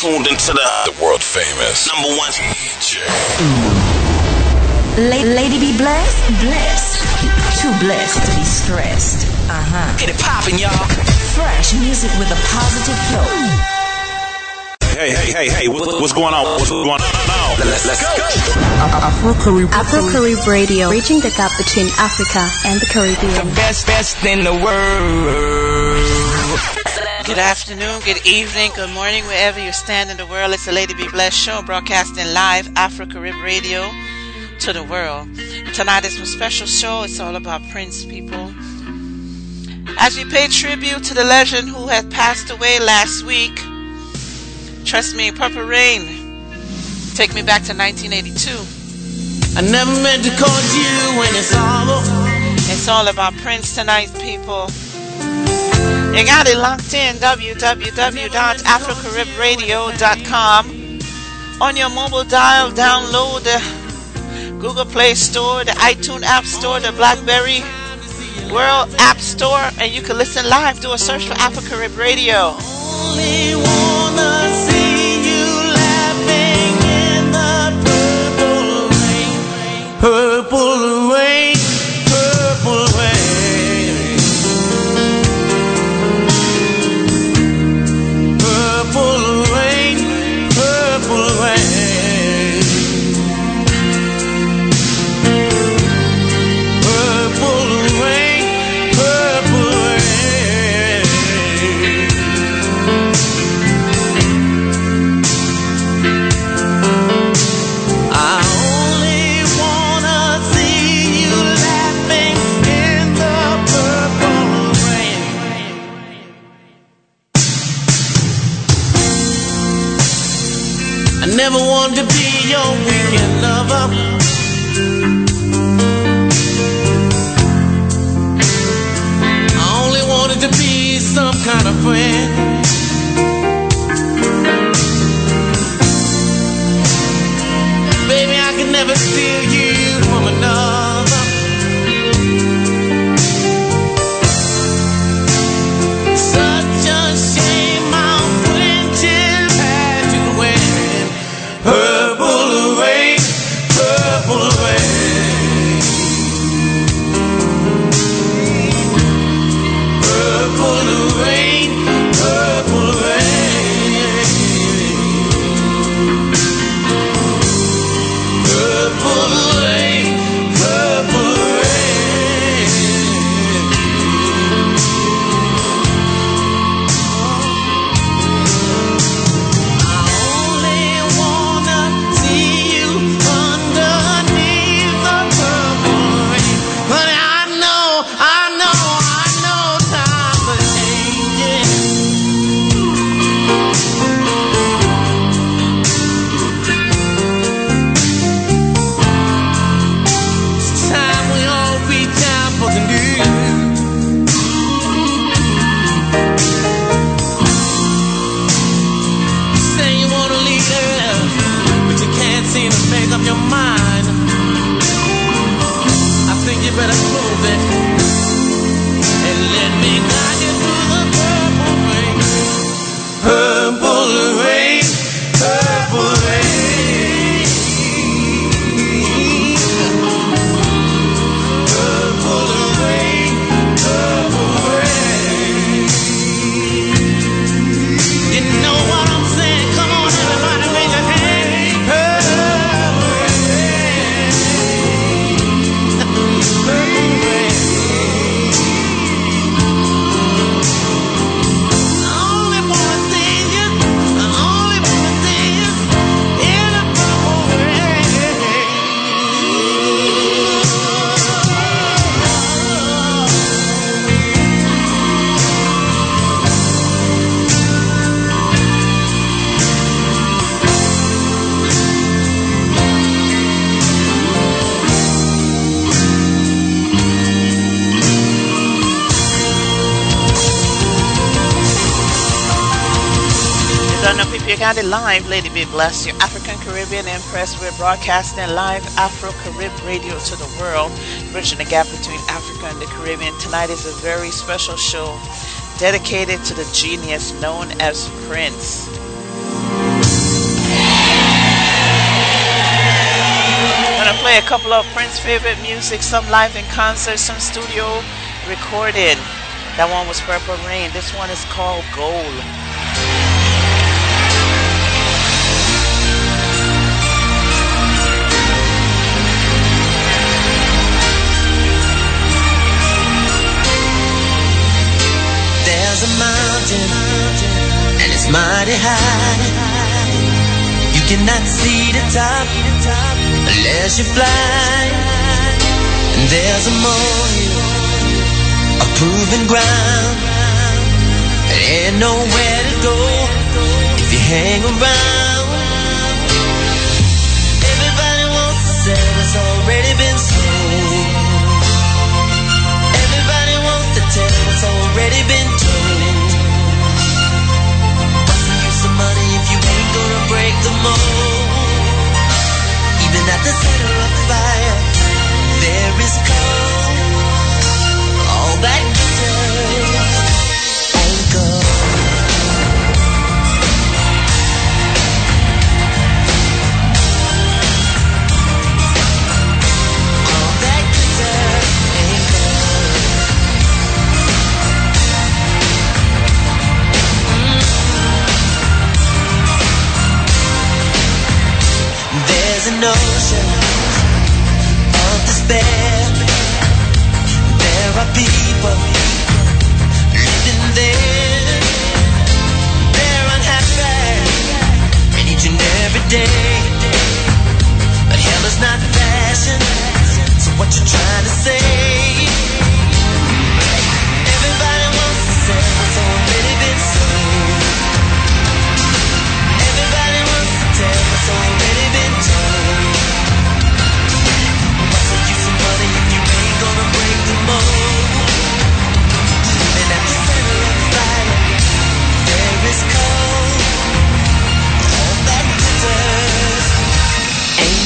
tuned into the, the world famous number one DJ. La- lady be blessed, blessed. Too blessed to be stressed. Uh huh. Get it poppin', y'all. Fresh music with a positive flow. Hey, hey, hey, hey, what, what's going on? What's going on now? Let's, let's go. Afro Carib. Afro Carib Radio, bridging the gap between Africa and the Caribbean. The best, best in the world. Good afternoon, good evening, good morning, wherever you stand in the world. It's the Lady B Bless show, broadcasting live Afro Carib Radio to the world. Tonight is a special show. It's all about Prince people. As we pay tribute to the legend who had passed away last week, trust me, Purple Rain, take me back to 1982. I never meant to call you when it's all. It's all about Prince tonight, people. You got it locked in www.afrocaribradio.com. On your mobile dial, download the Google Play Store, the iTunes App Store, the Blackberry World App Store, and you can listen live. Do a search for Afrocarib Radio. Only wanna see you laughing in the purple wanted to be your weekend lover. I only wanted to be some kind of friend. Baby, I can never steal you from another. live, Lady B Bless. you. African Caribbean Empress, we're broadcasting live Afro Carib radio to the world, bridging the gap between Africa and the Caribbean. Tonight is a very special show dedicated to the genius known as Prince. I'm gonna play a couple of Prince favorite music, some live in concert, some studio recorded. That one was Purple Rain. This one is called Gold. is a mountain, and it's mighty high. You cannot see the top unless you fly. And there's a molehill, a proven ground. There ain't nowhere to go if you hang around. already been told. What's the use of money if you ain't gonna break the mold? Even at the center of the fire, there is cold. All that. notion of despair. There are people living there. They're unhappy and each and every day. But hell is not fashion. So what you trying to say?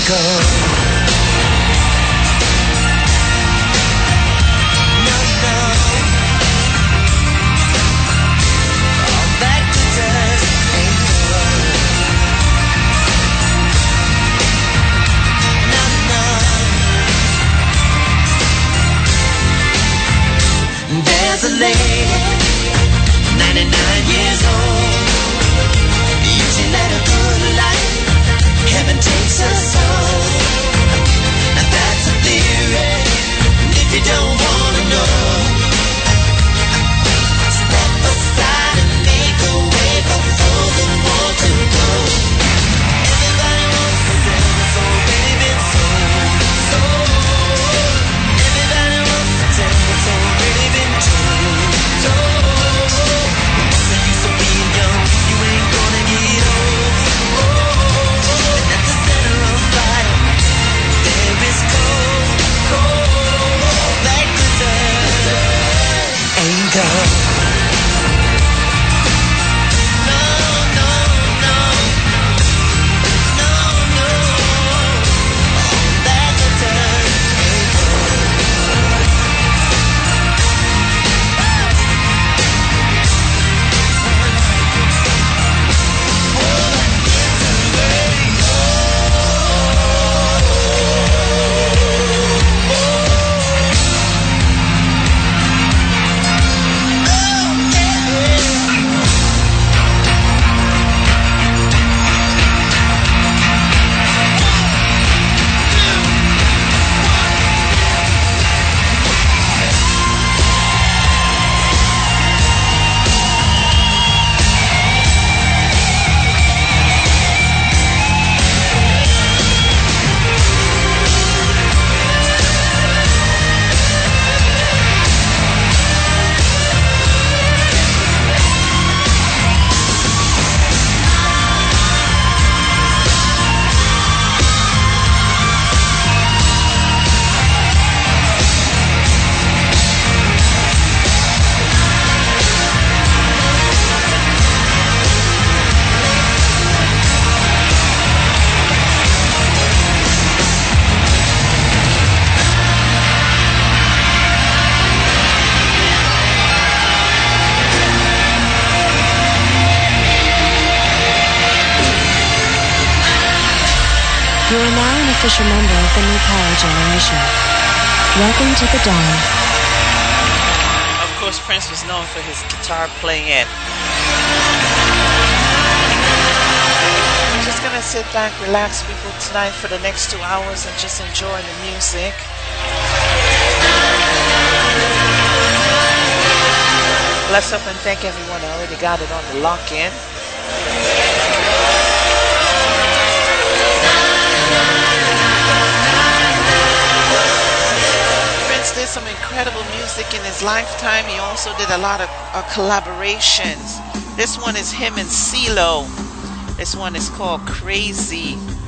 go. Relax, people tonight for the next two hours, and just enjoy the music. Bless up and thank everyone. I already got it on the lock in. Prince did some incredible music in his lifetime. He also did a lot of uh, collaborations. This one is him and CeeLo. This one is called Crazy.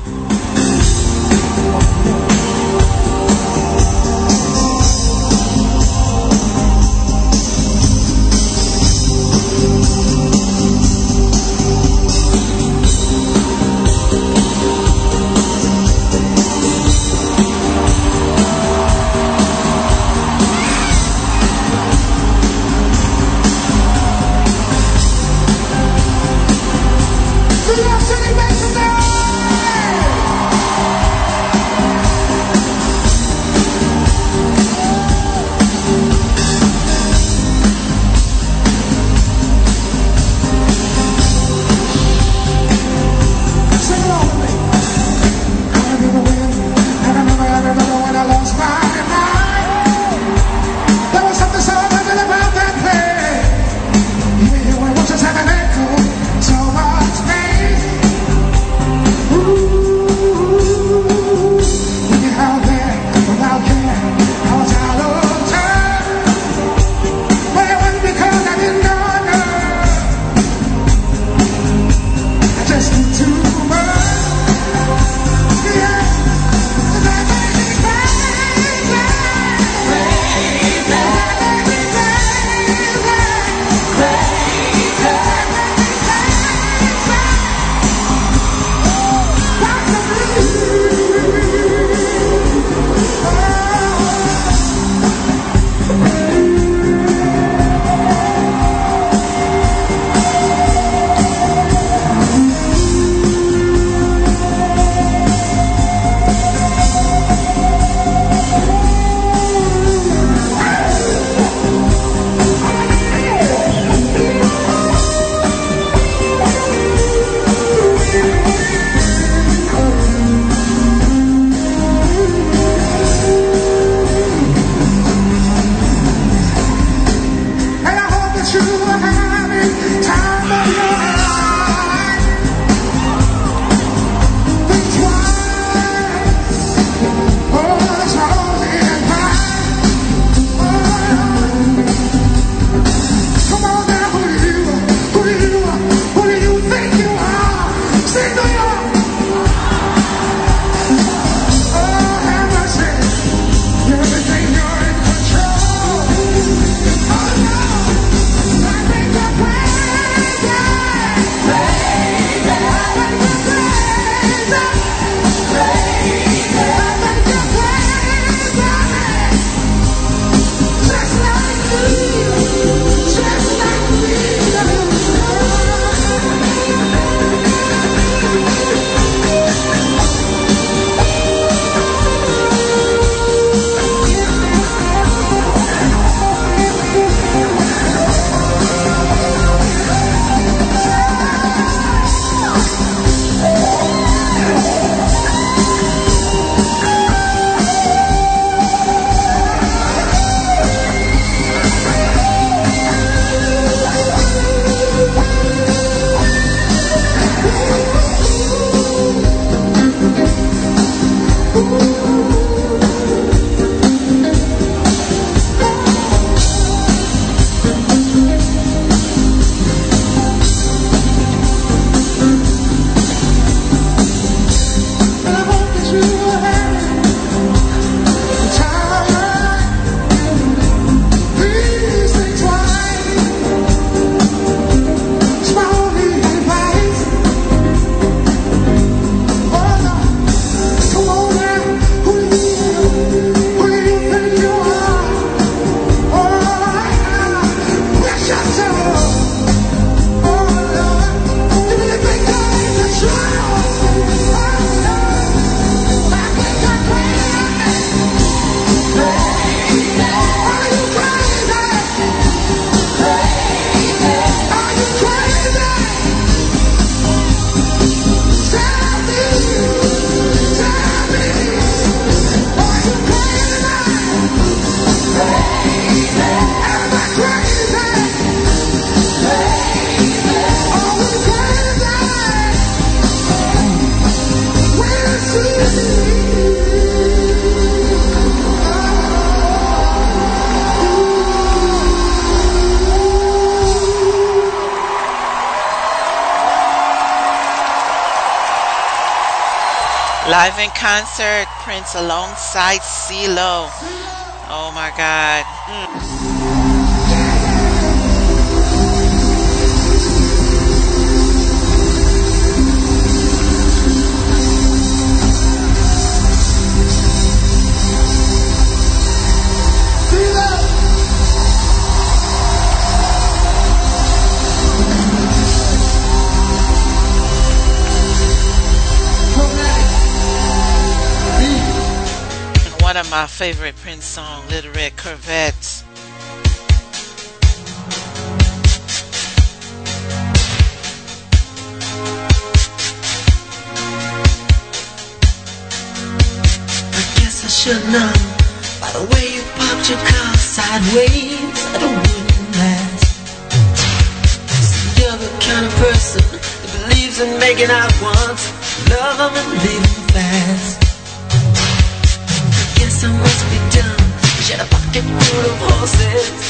something must be done. She had a pocket full of horses.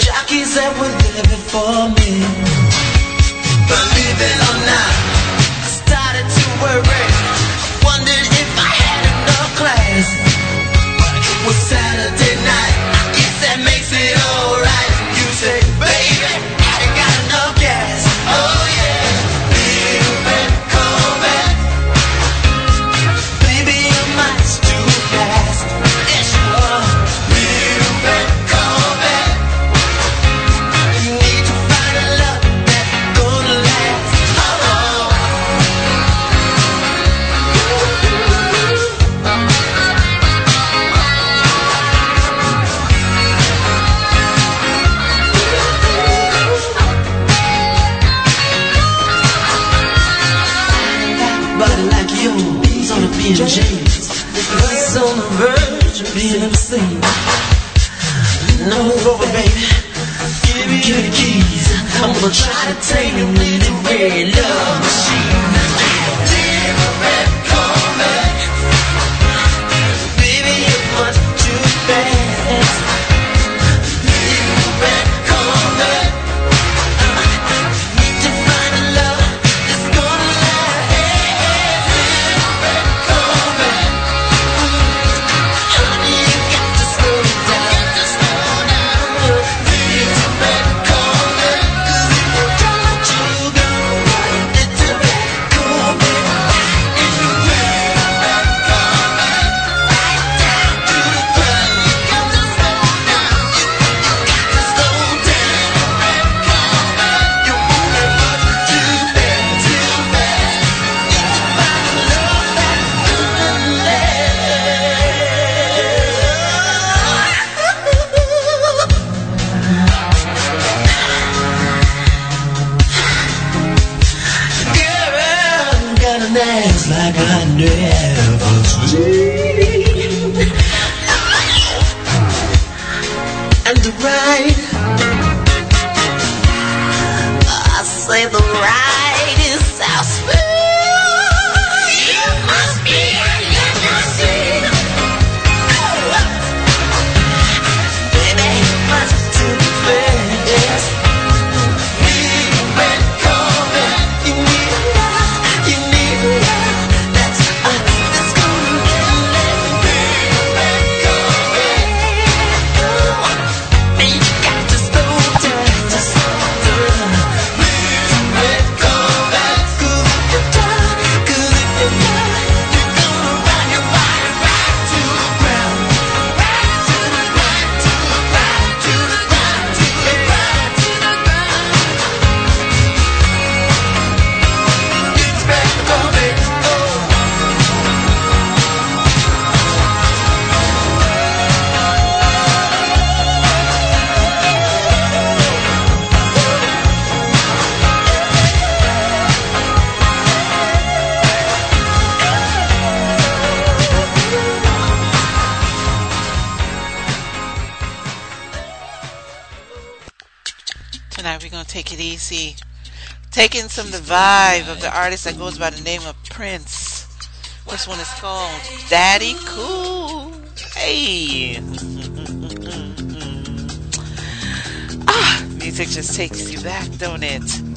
jockeys that were living for. me. tonight. We're going to take it easy. Taking some of the vibe of the artist that goes by the name of Prince. This one is called Daddy Cool. Hey. ah, music just takes you back, don't it?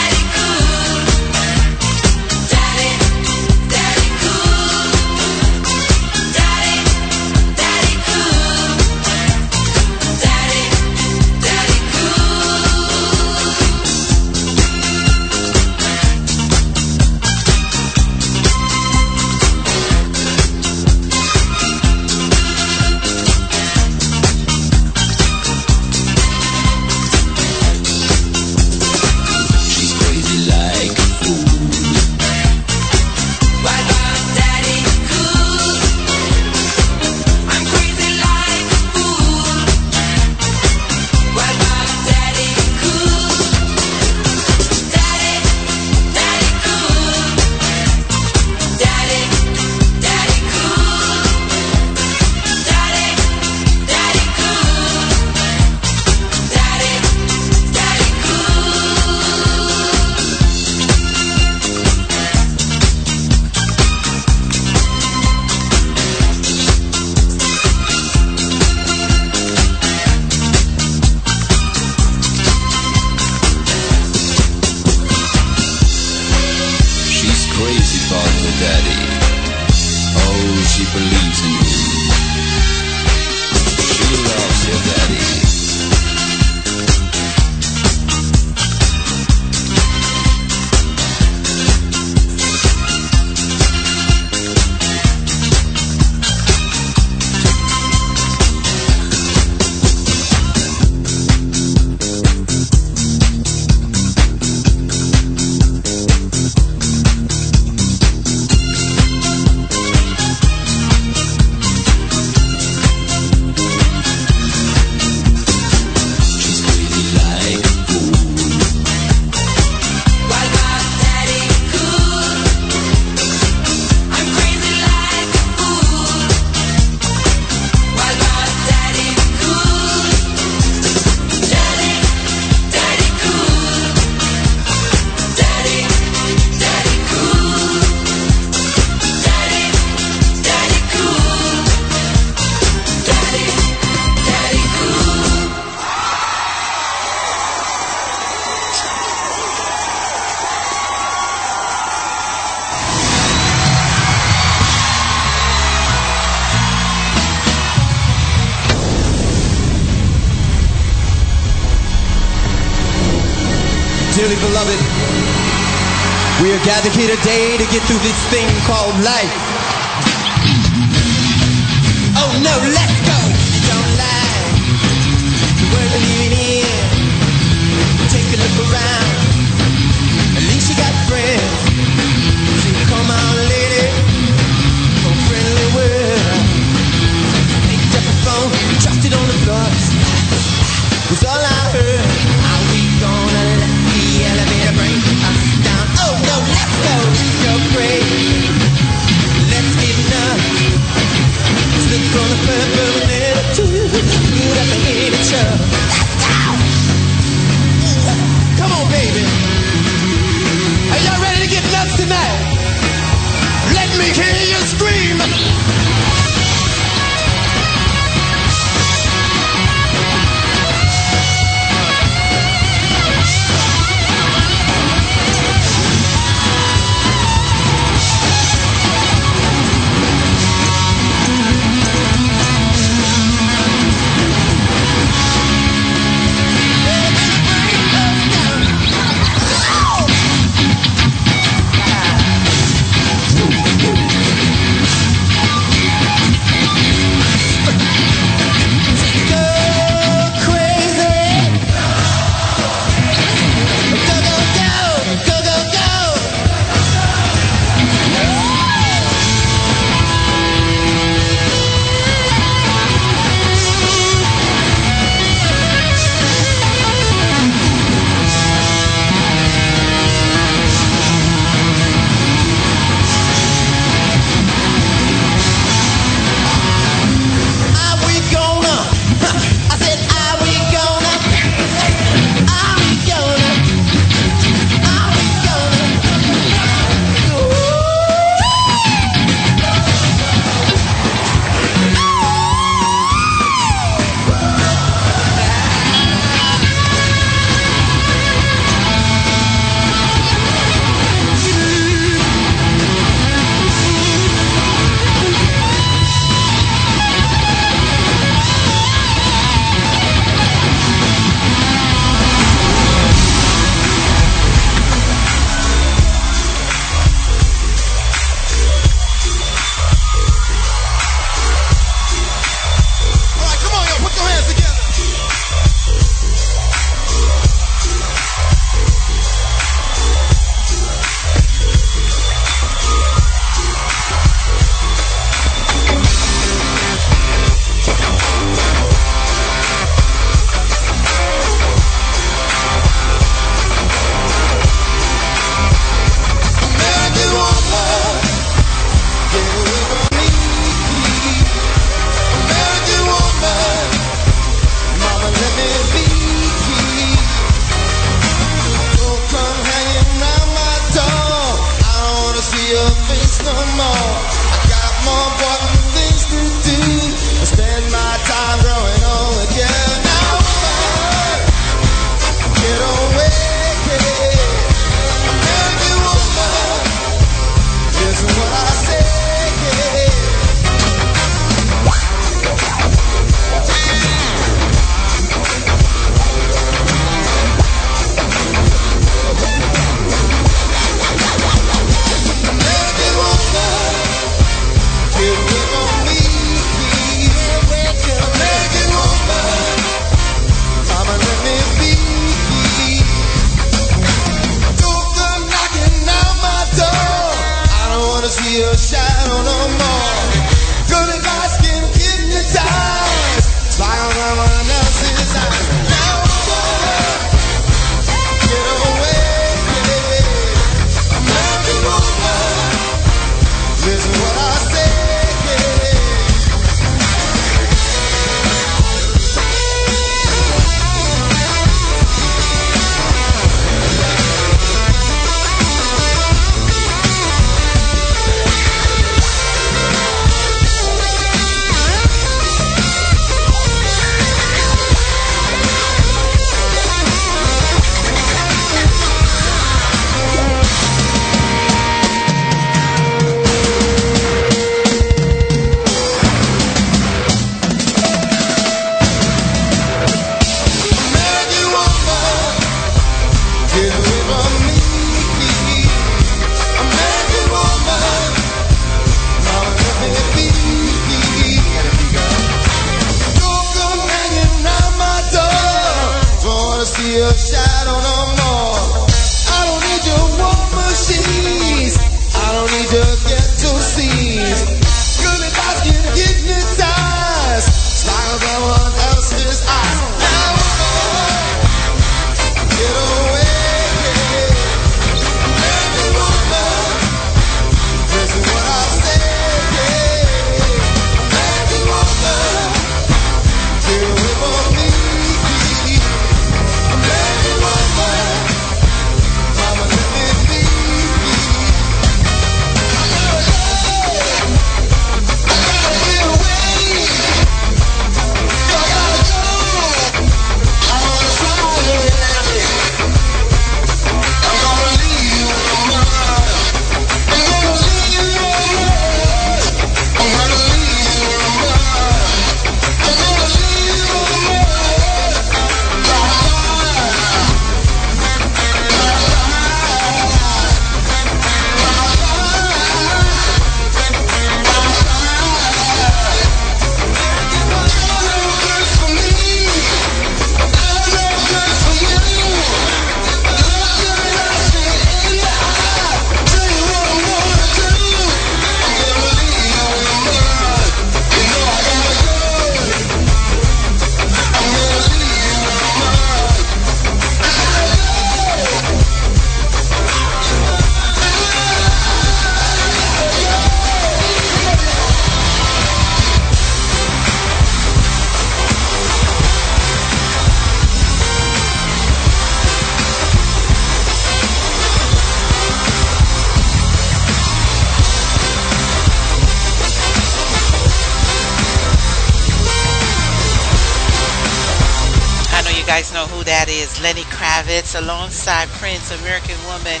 Kravitz alongside Prince, American Woman.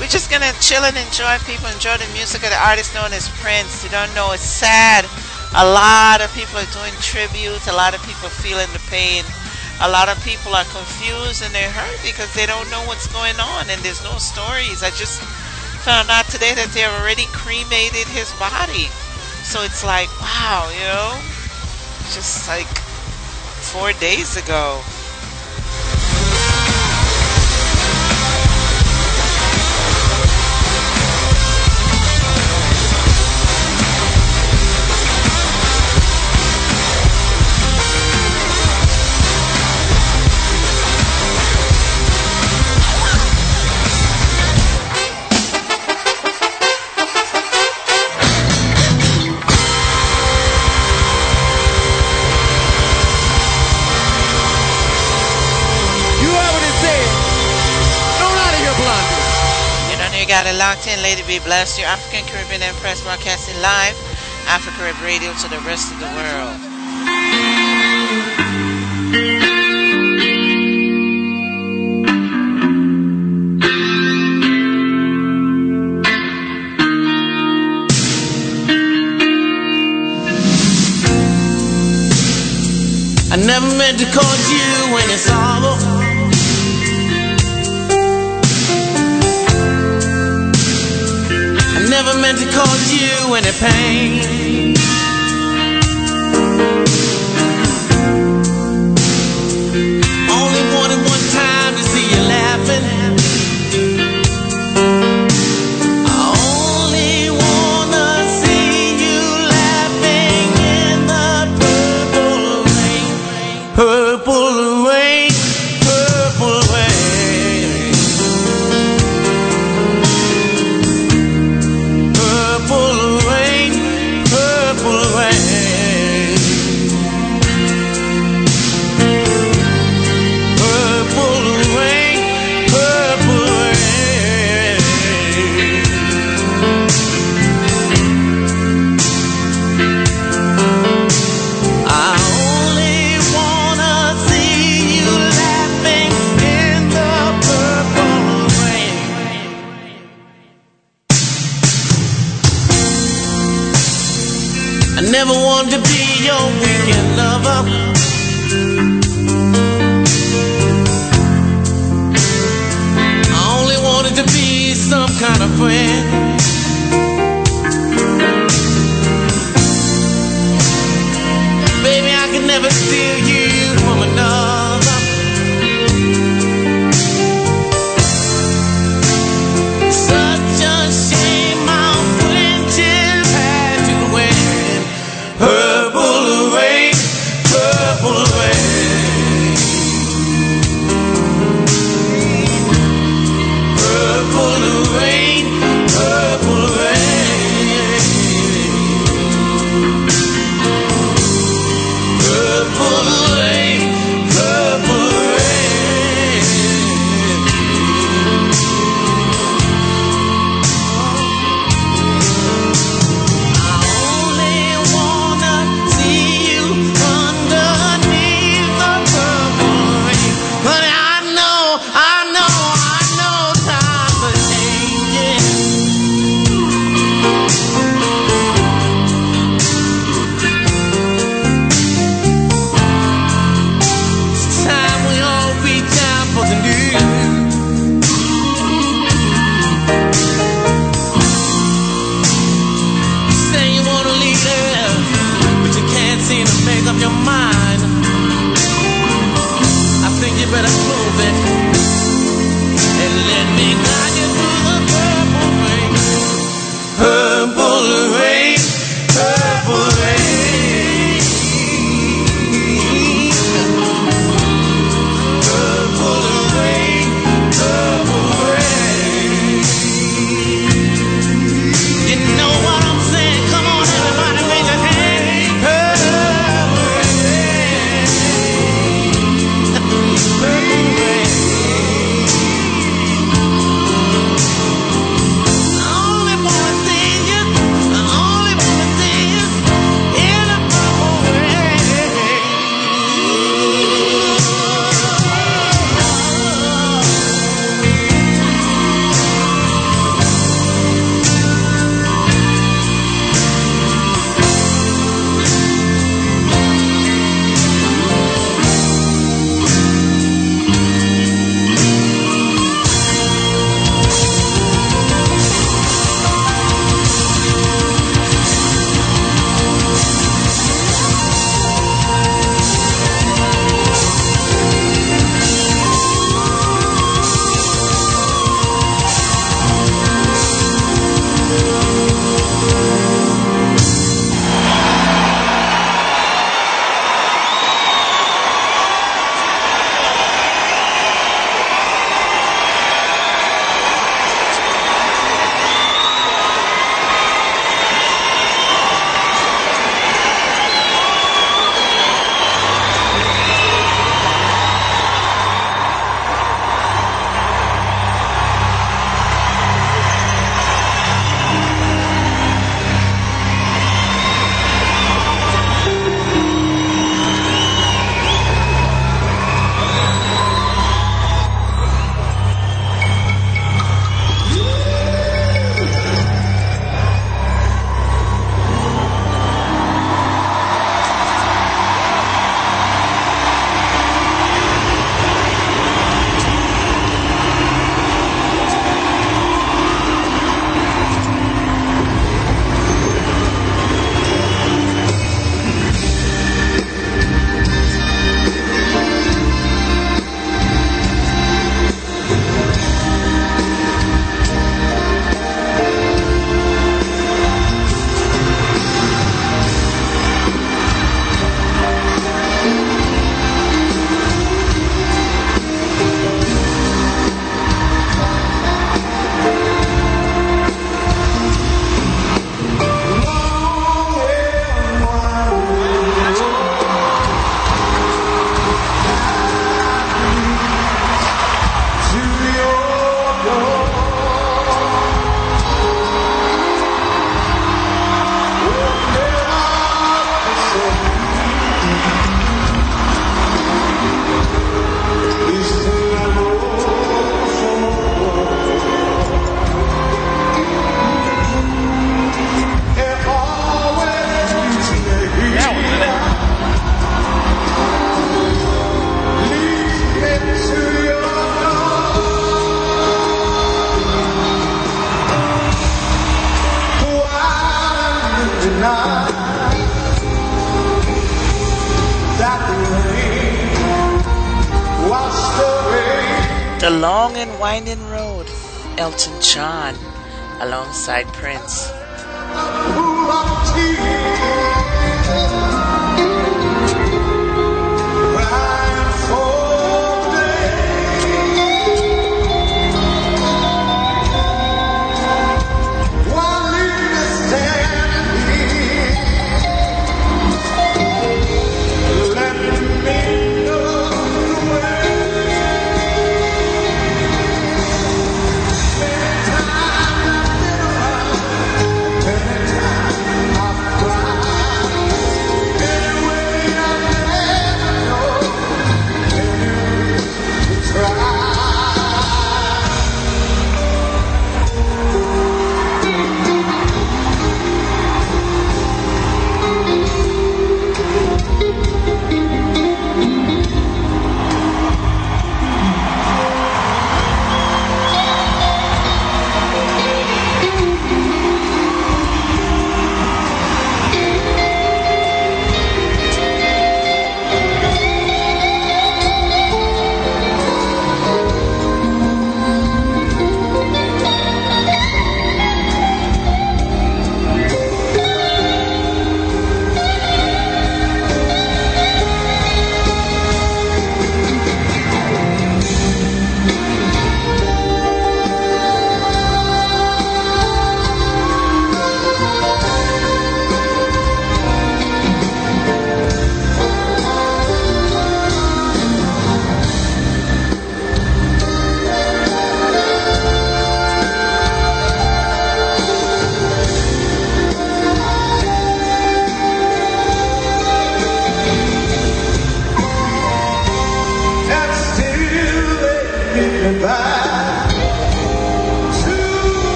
We're just gonna chill and enjoy. People enjoy the music of the artist known as Prince. You don't know it's sad. A lot of people are doing tributes. A lot of people feeling the pain. A lot of people are confused and they're hurt because they don't know what's going on and there's no stories. I just found out today that they already cremated his body. So it's like, wow, you know, just like four days ago. Locked in. Lady B Bless. Your African Caribbean Empress broadcasting live, Afro Carib Radio to the rest of the world. I never meant to cause you any sorrow. I never meant to cause you any pain.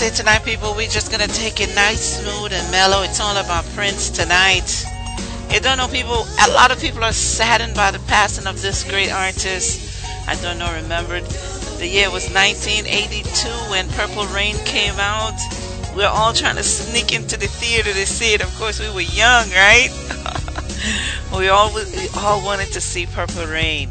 I tonight, people, we're just gonna take it nice, smooth, and mellow. It's all about Prince tonight. You don't know, people. A lot of people are saddened by the passing of this great artist. I don't know. Remembered the year was 1982 when Purple Rain came out. We are all trying to sneak into the theater to see it. Of course, we were young, right? we all we all wanted to see Purple Rain.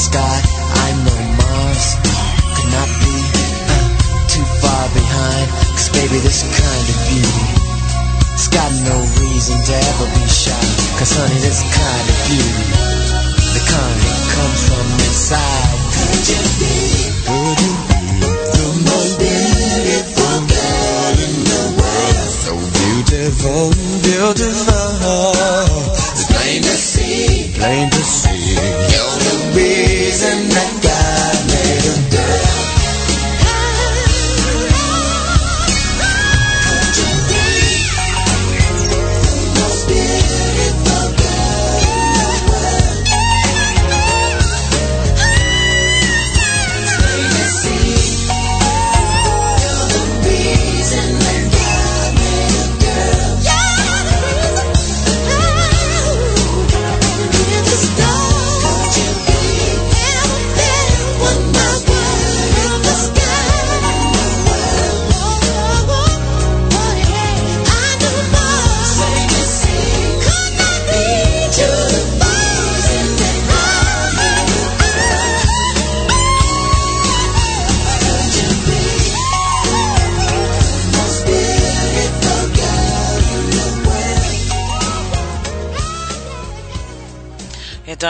Sky, I know Mars could not be uh, too far behind. Cause baby, this kind of beauty, it's got no reason to ever be shy. Cause honey, this kind of beauty, the kind that comes from inside. Could you be, could you be the most beautiful girl in the world? So beautiful, beautiful. It's plain to see, plain to see. Reason that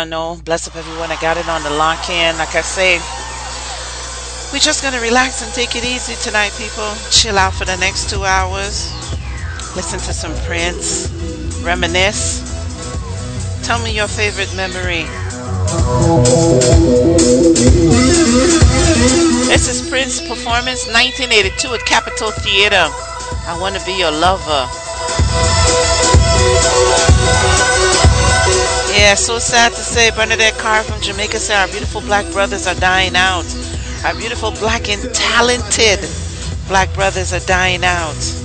Know. Bless up everyone. I got it on the lock in. Like I say, we're just gonna relax and take it easy tonight, people. Chill out for the next two hours. Listen to some Prince. Reminisce. Tell me your favorite memory. This is Prince performance 1982 at Capitol Theater. I want to be your lover. Yeah, so sad to say Bernadette Carr from Jamaica said our beautiful black brothers are dying out. Our beautiful black and talented black brothers are dying out.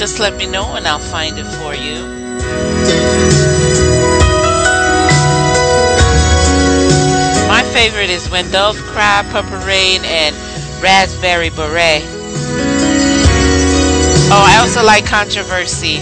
Just let me know and I'll find it for you. My favorite is When Doves Cry, Purple Rain, and Raspberry Beret. Oh, I also like Controversy.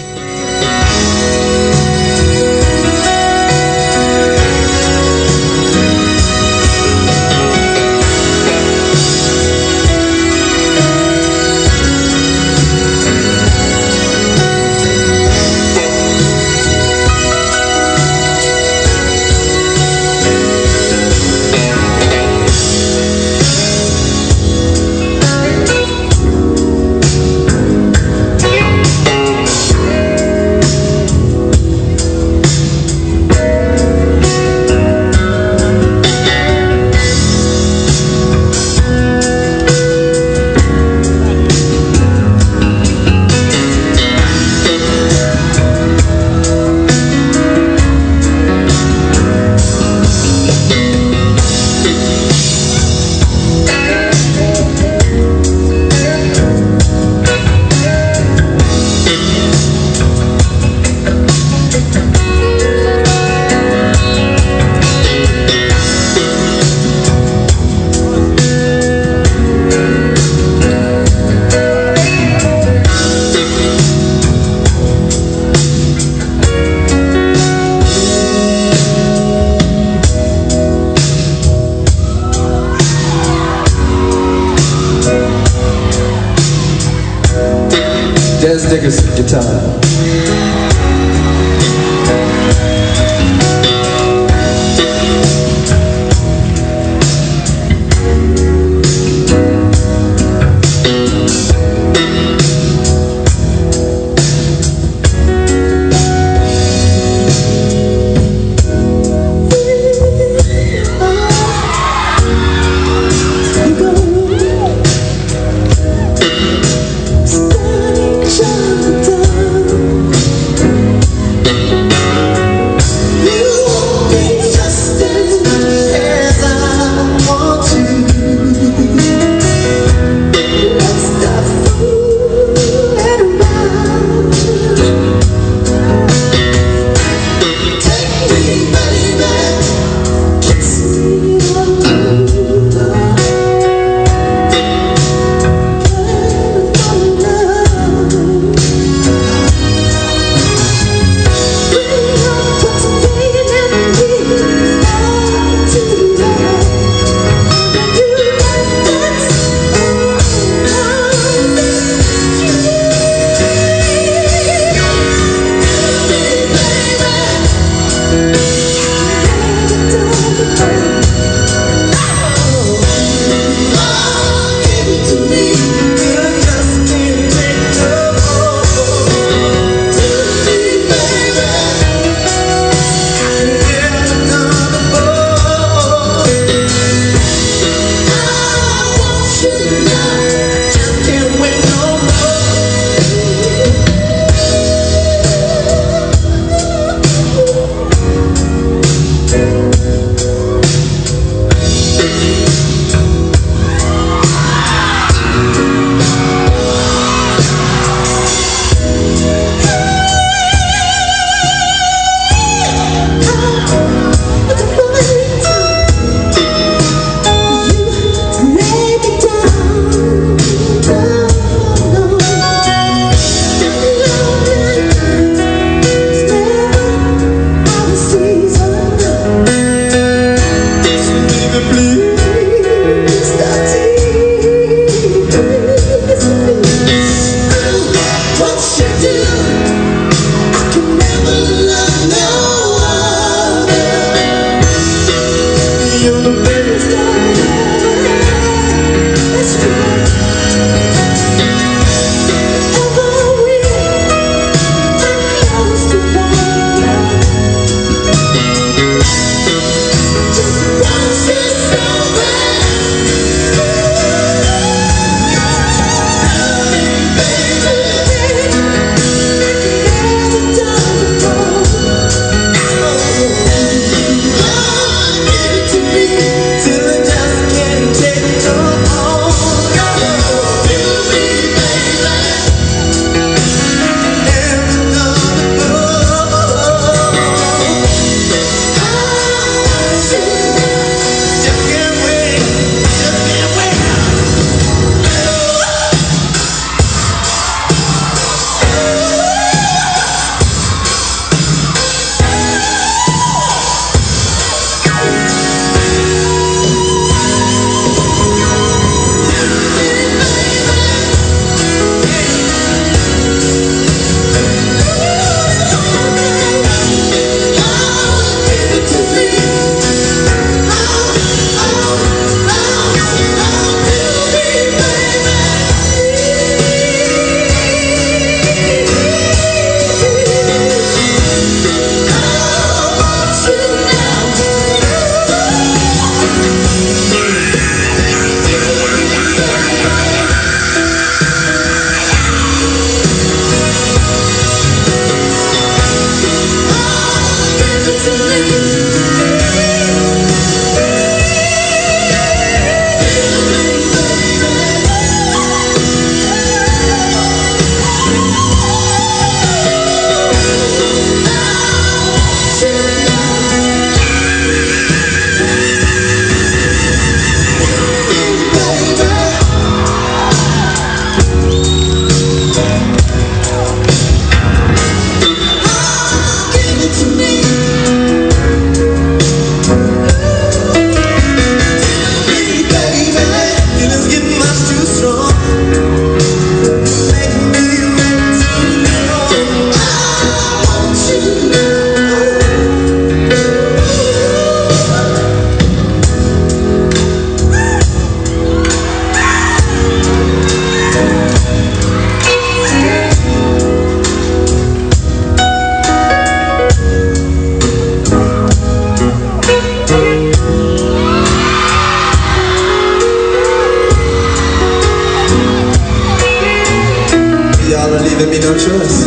no choice.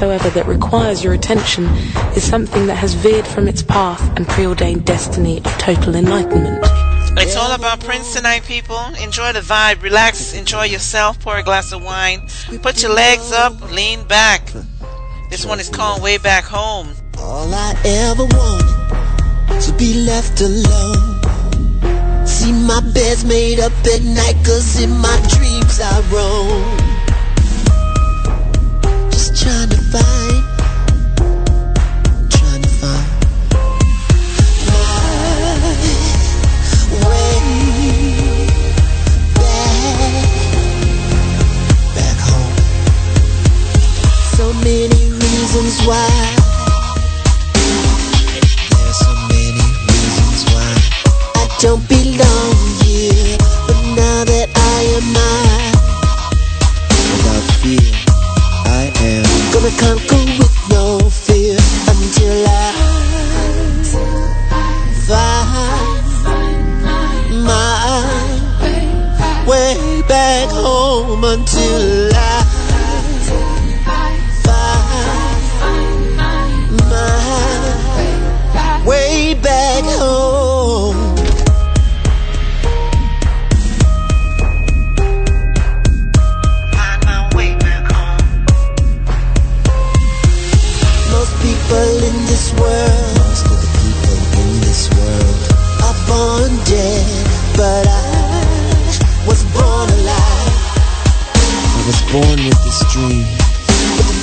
whatsoever that requires your attention is something that has veered from its path and preordained destiny of total enlightenment. It's all about Prince tonight, people. Enjoy the vibe, relax, enjoy yourself, pour a glass of wine, put your legs up, lean back. This one is called Way Back Home. All I ever wanted to be left alone. See my bed's made up at night, cause in my dreams I roam trying to find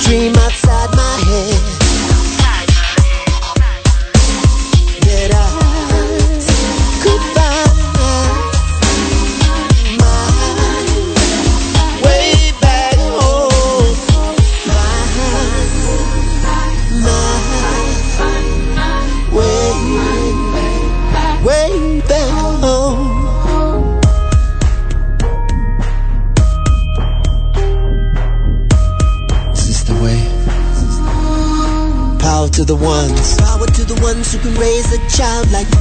Dream outside. raise a child like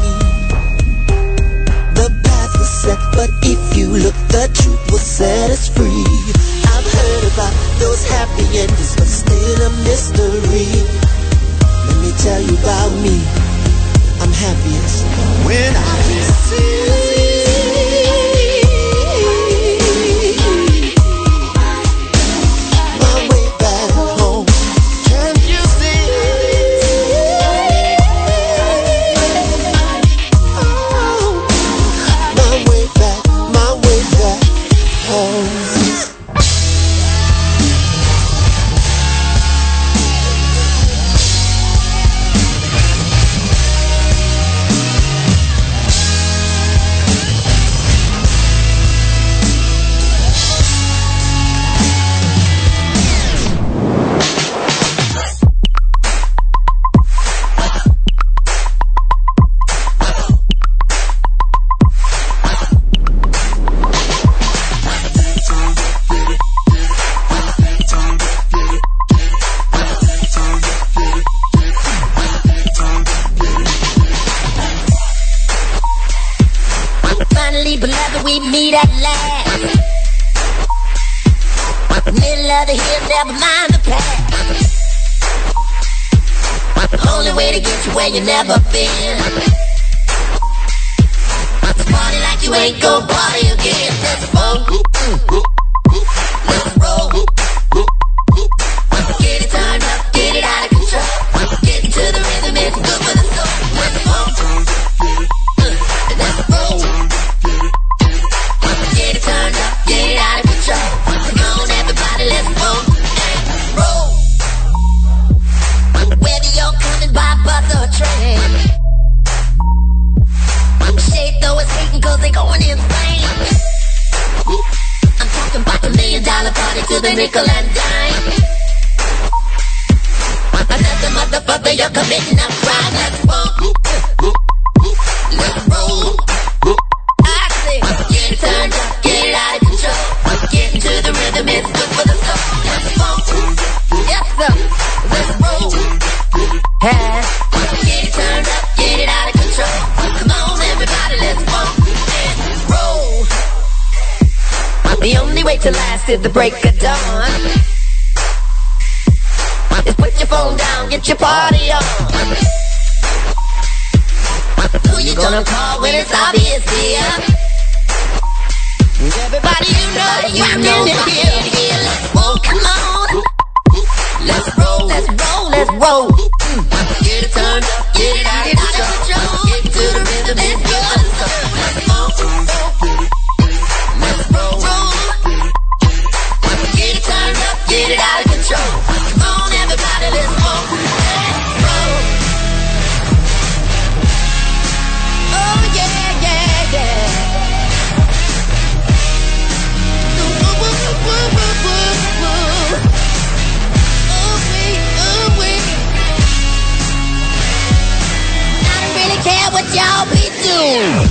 that what y'all be doing?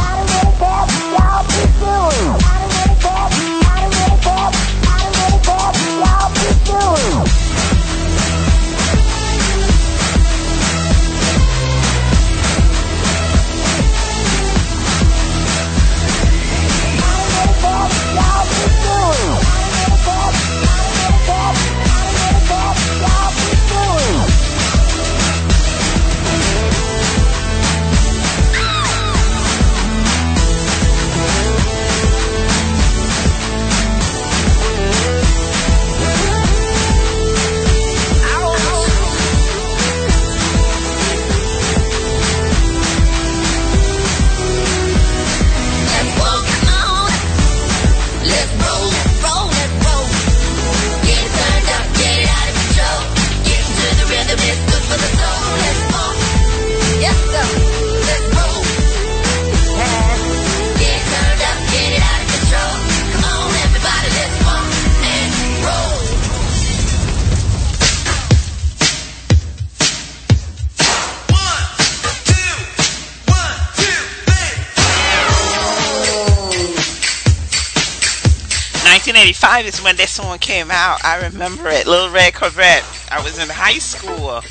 Out of that what y'all be doing? finest when that song came out. I remember it, Little Red Corvette. I was in high school.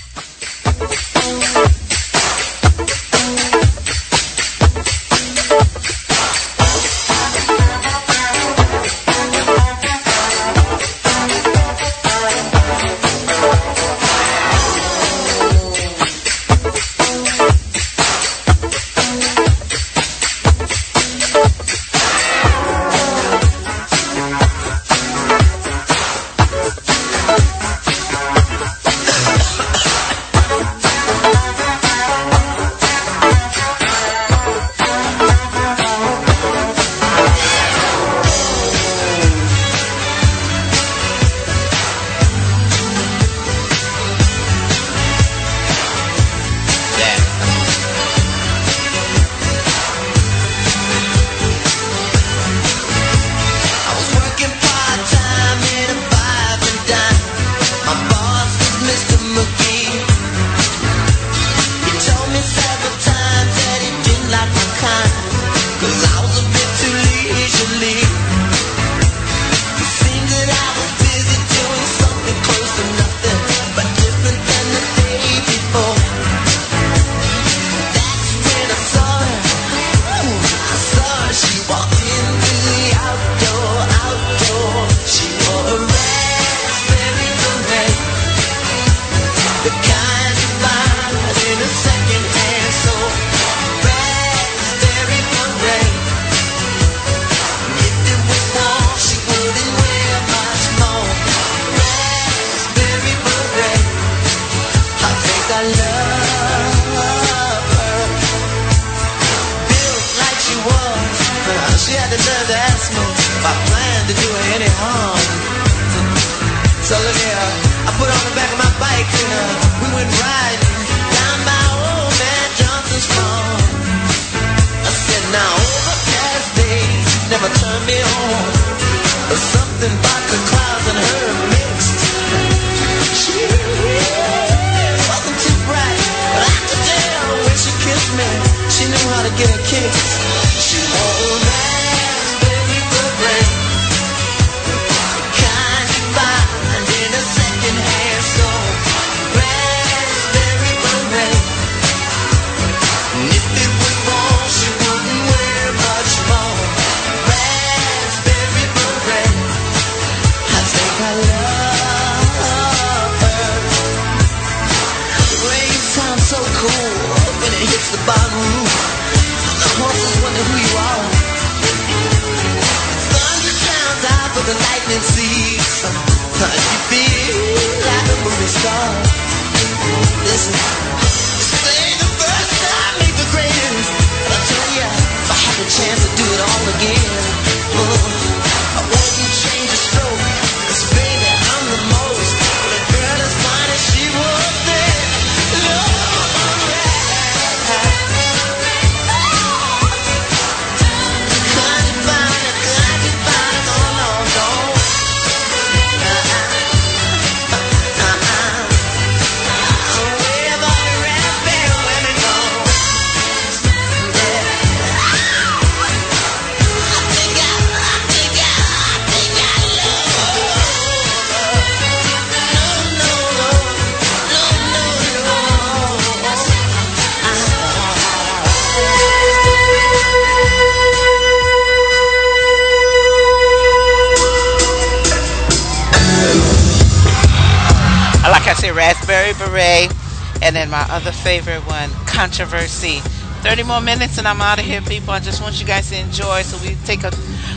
And then my other favorite one, Controversy. 30 more minutes and I'm out of here, people. I just want you guys to enjoy. So we take a,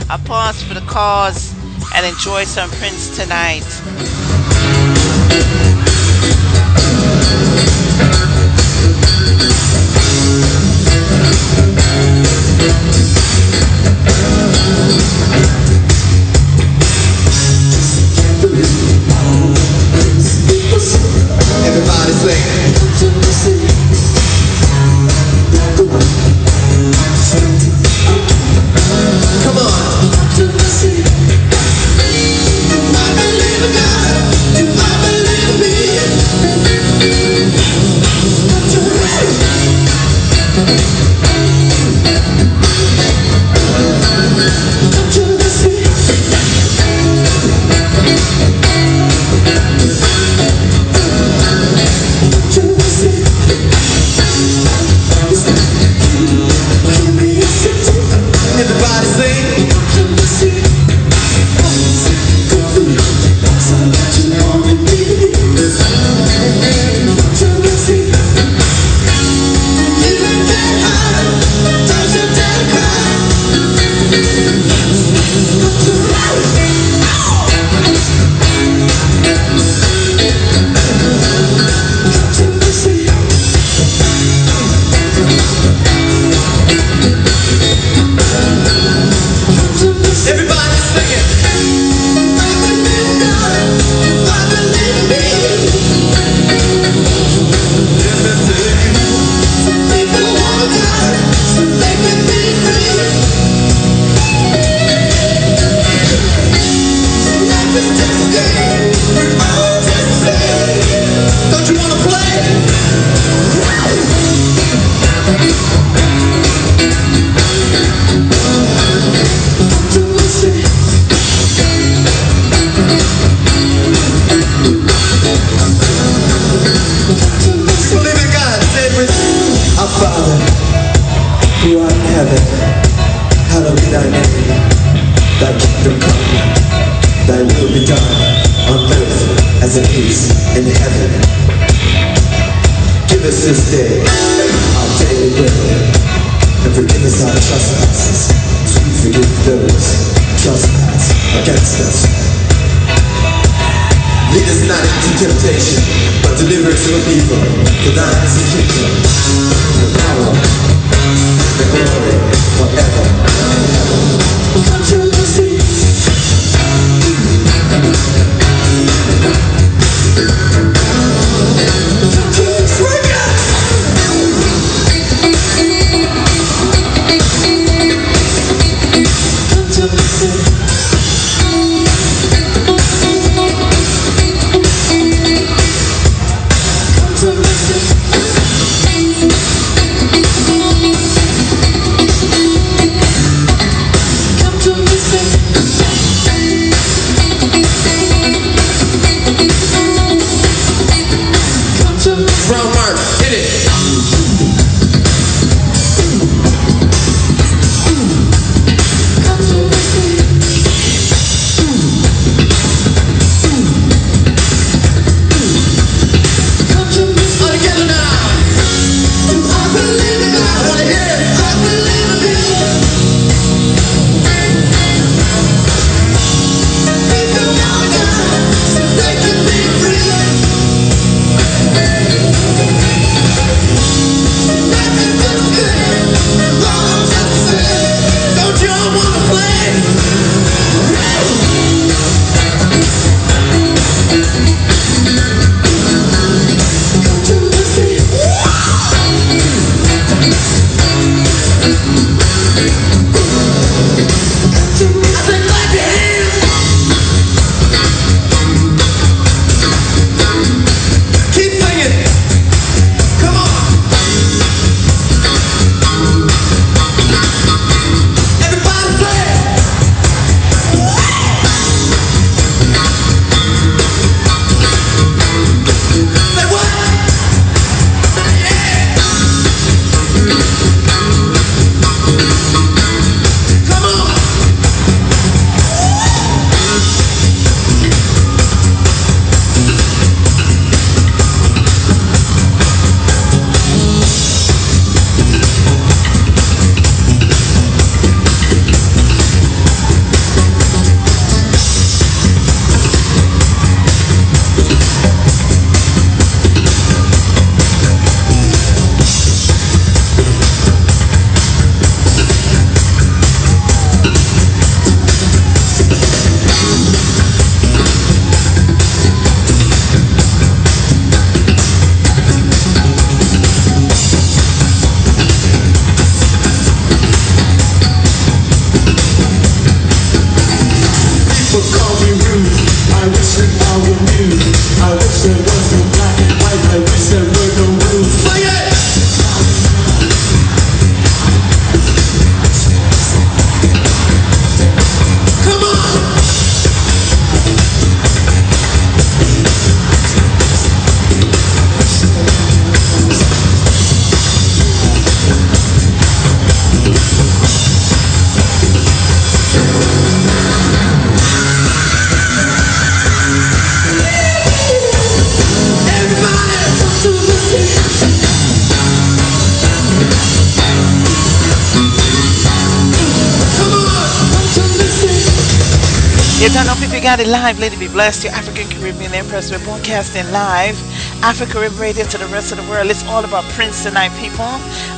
a pause for the cause and enjoy some Prince tonight. Oh. Everybody's late to the sea. Come on, to the sea. Do I believe in God? Do I believe me? To the sea. Live. Lady B Bless. Your African Caribbean Empress. We're broadcasting live. Afro Carib Radio to the rest of the world. It's all about Prince tonight, people.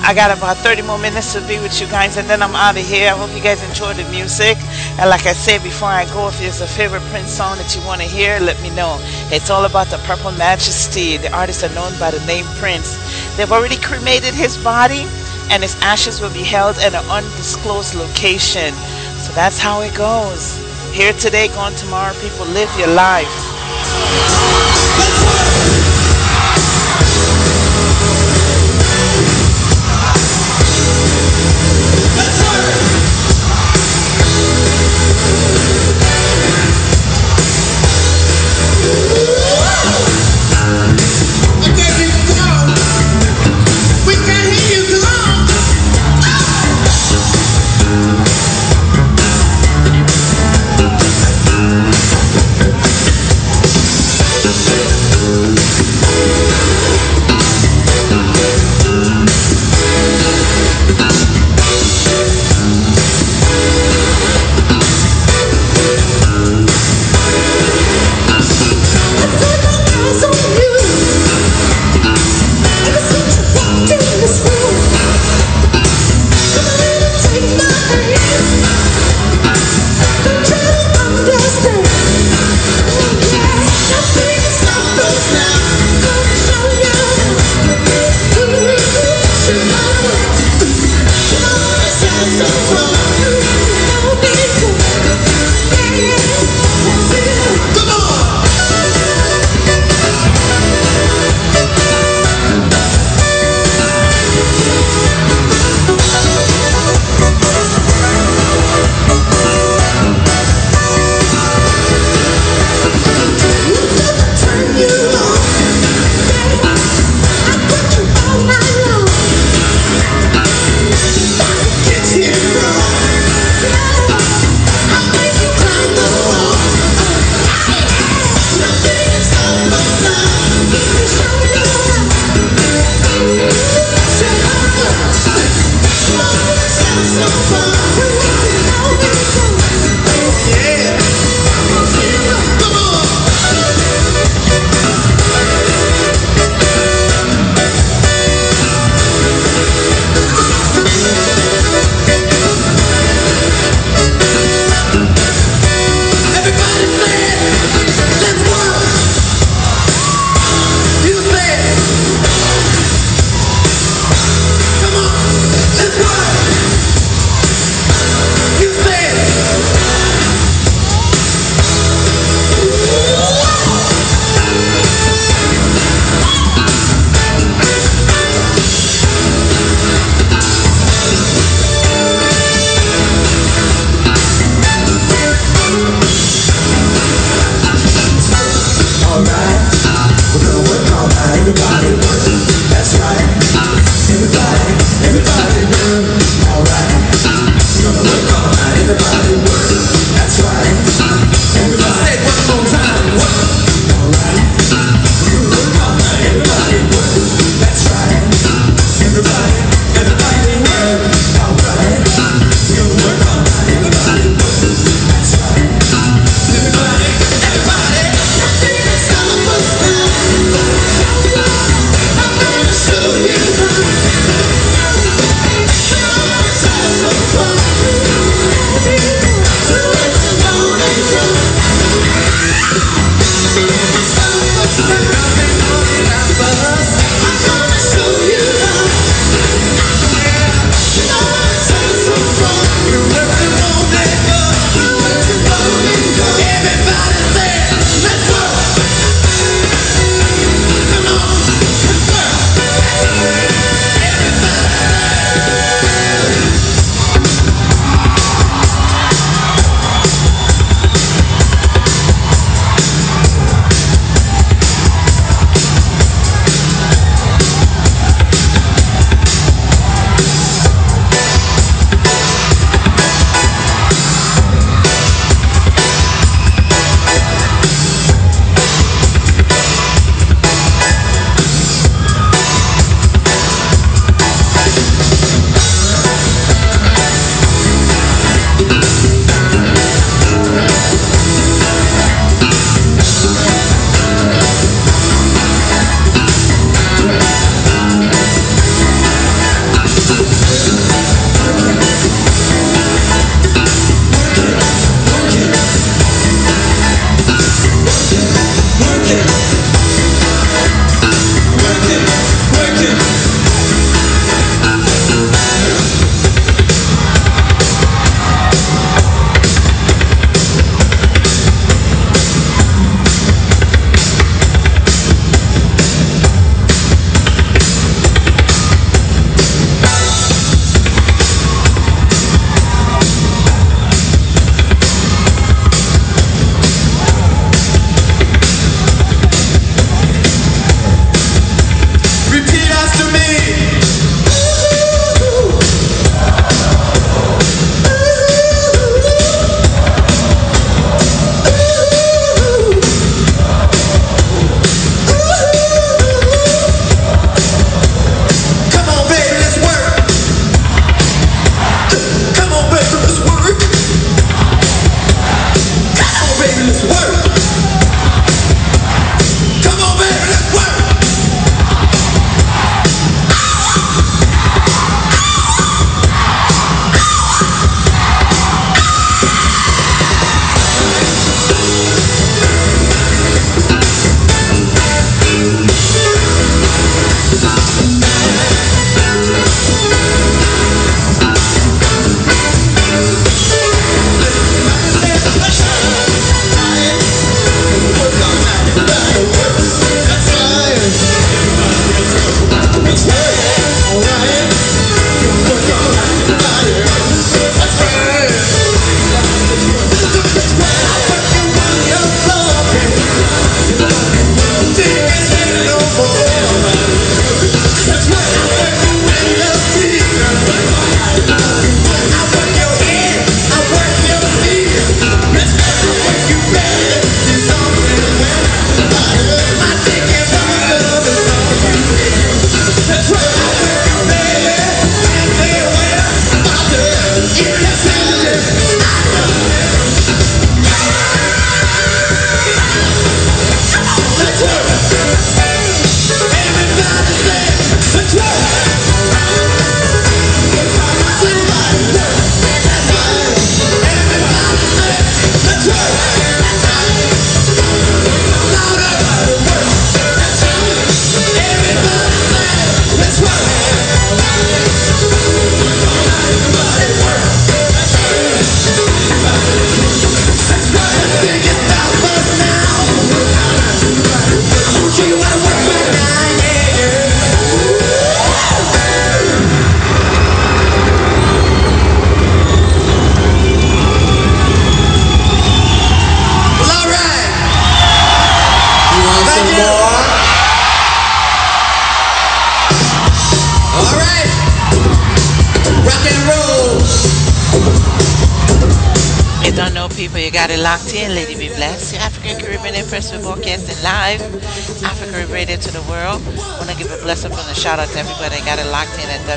I got about 30 more minutes to be with you guys, and then I'm out of here. I hope you guys enjoy the music. And like I said before I go, if there's a favorite Prince song that you want to hear, let me know. It's all about the Purple Majesty. The artists are known by the name Prince. They've already cremated his body, and his ashes will be held in an undisclosed location. So that's how it goes. Here today, gone tomorrow. People live your life.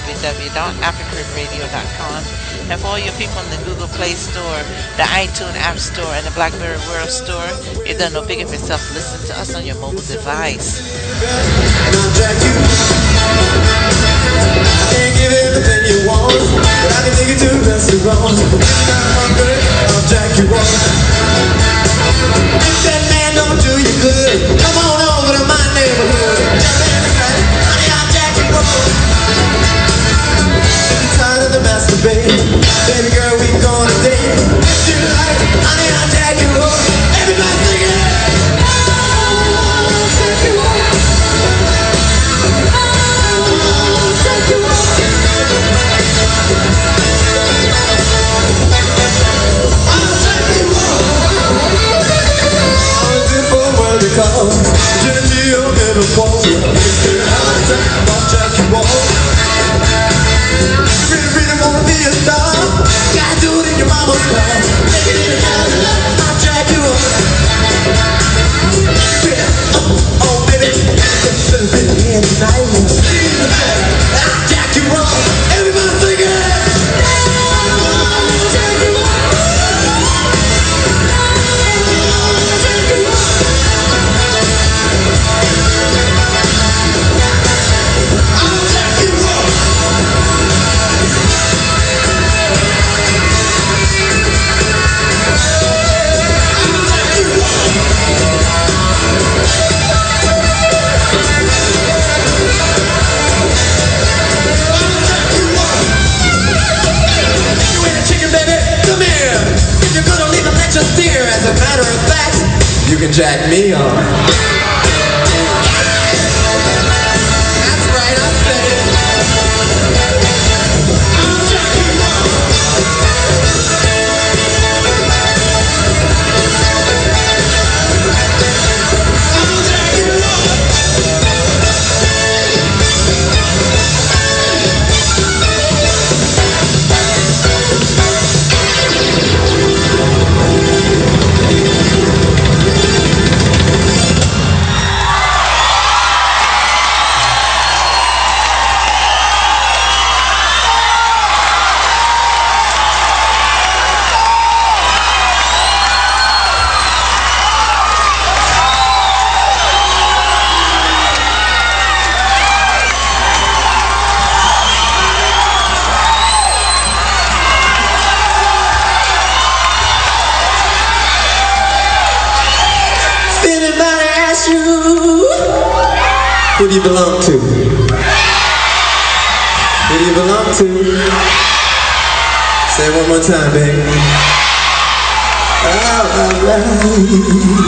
www.afrocaribradio.com and for all your people in the Google Play Store, the iTunes App Store, and the BlackBerry World Store, it doesn't no big if itself. Listen to baby. you belong to? Who do you belong to? Say it one more time, baby. Oh, I love you.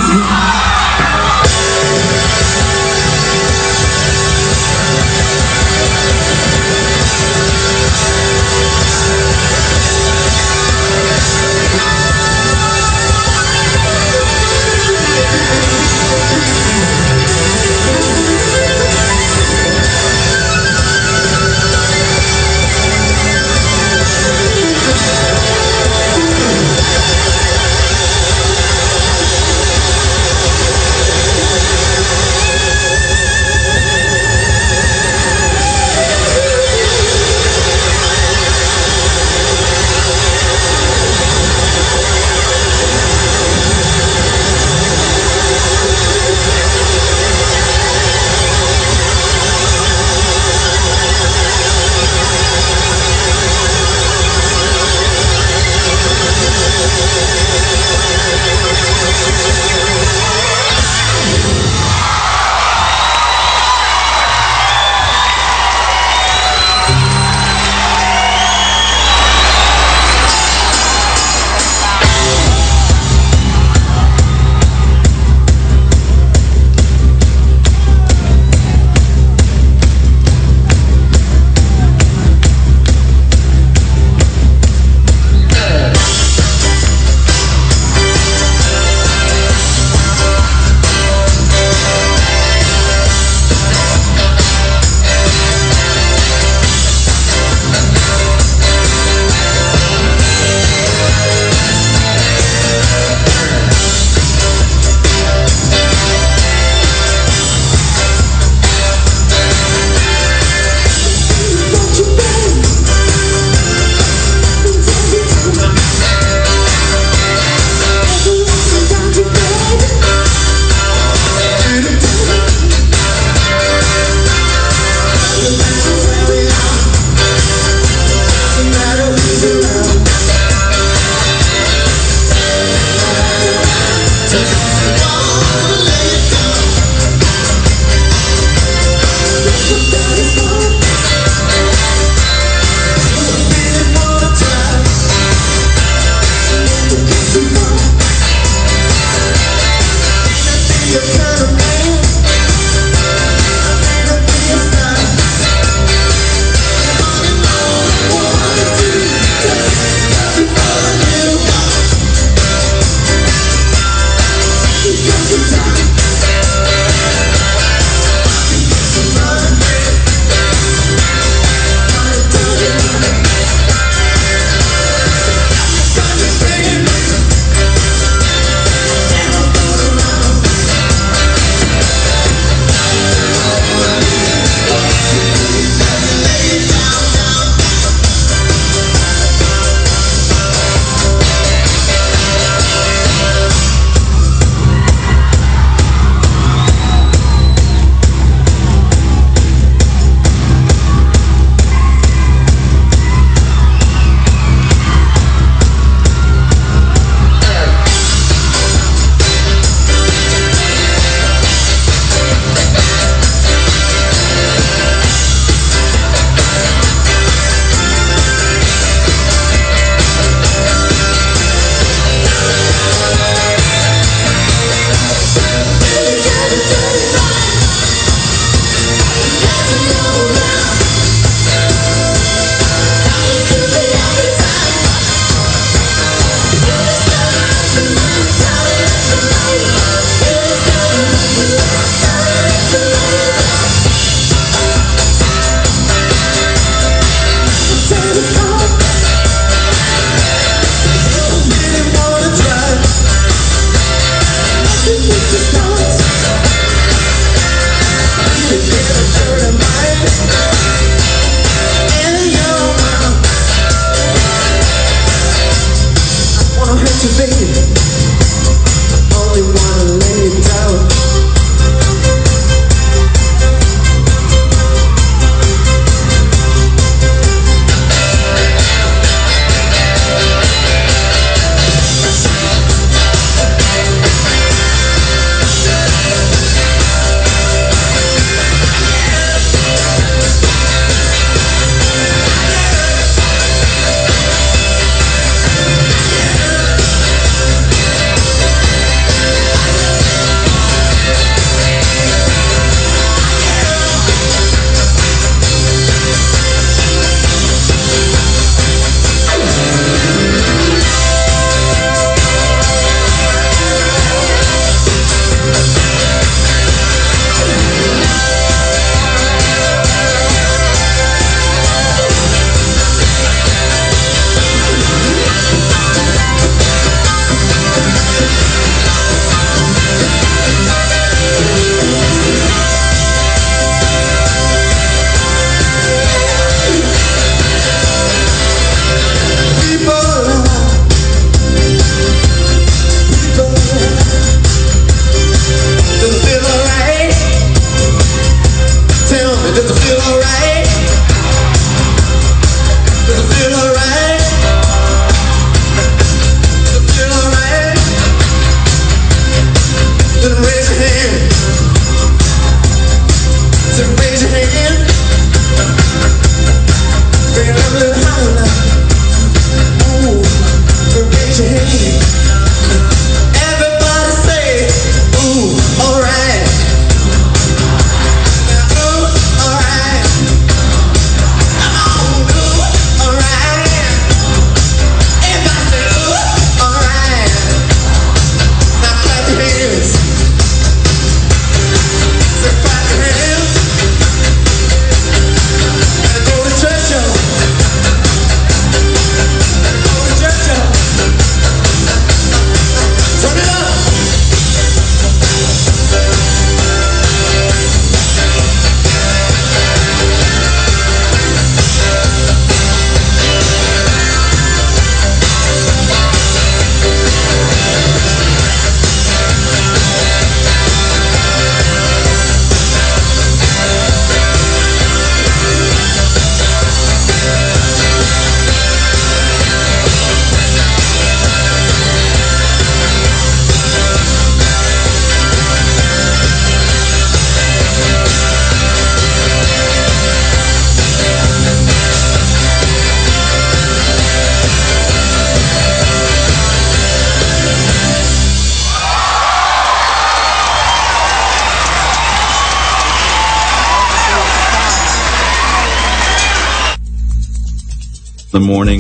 Alright?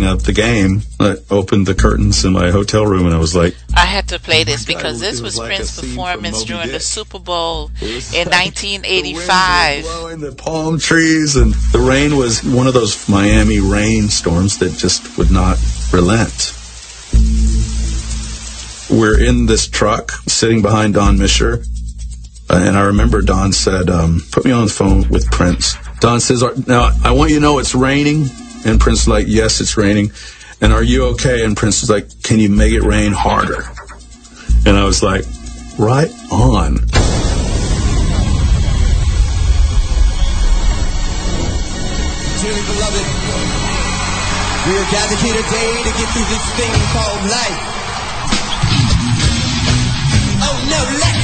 Of the game, I opened the curtains in my hotel room and I was like, I had to play this because this was was like Prince's scene performance during the Super Bowl in The 1985. blowing the palm trees and the rain was one of those Miami rainstorms that just would not relent. We're in this truck sitting behind Don Mischer. uh, And I remember Don said, um, put me on the phone with Prince. Don says, now I want you to know it's raining. And Prince is like, yes, it's raining. And are you okay? And Prince is like, can you make it rain harder? And I was like, right on. Dearly beloved, we are gathered here today to get through this thing called life. Oh no, let's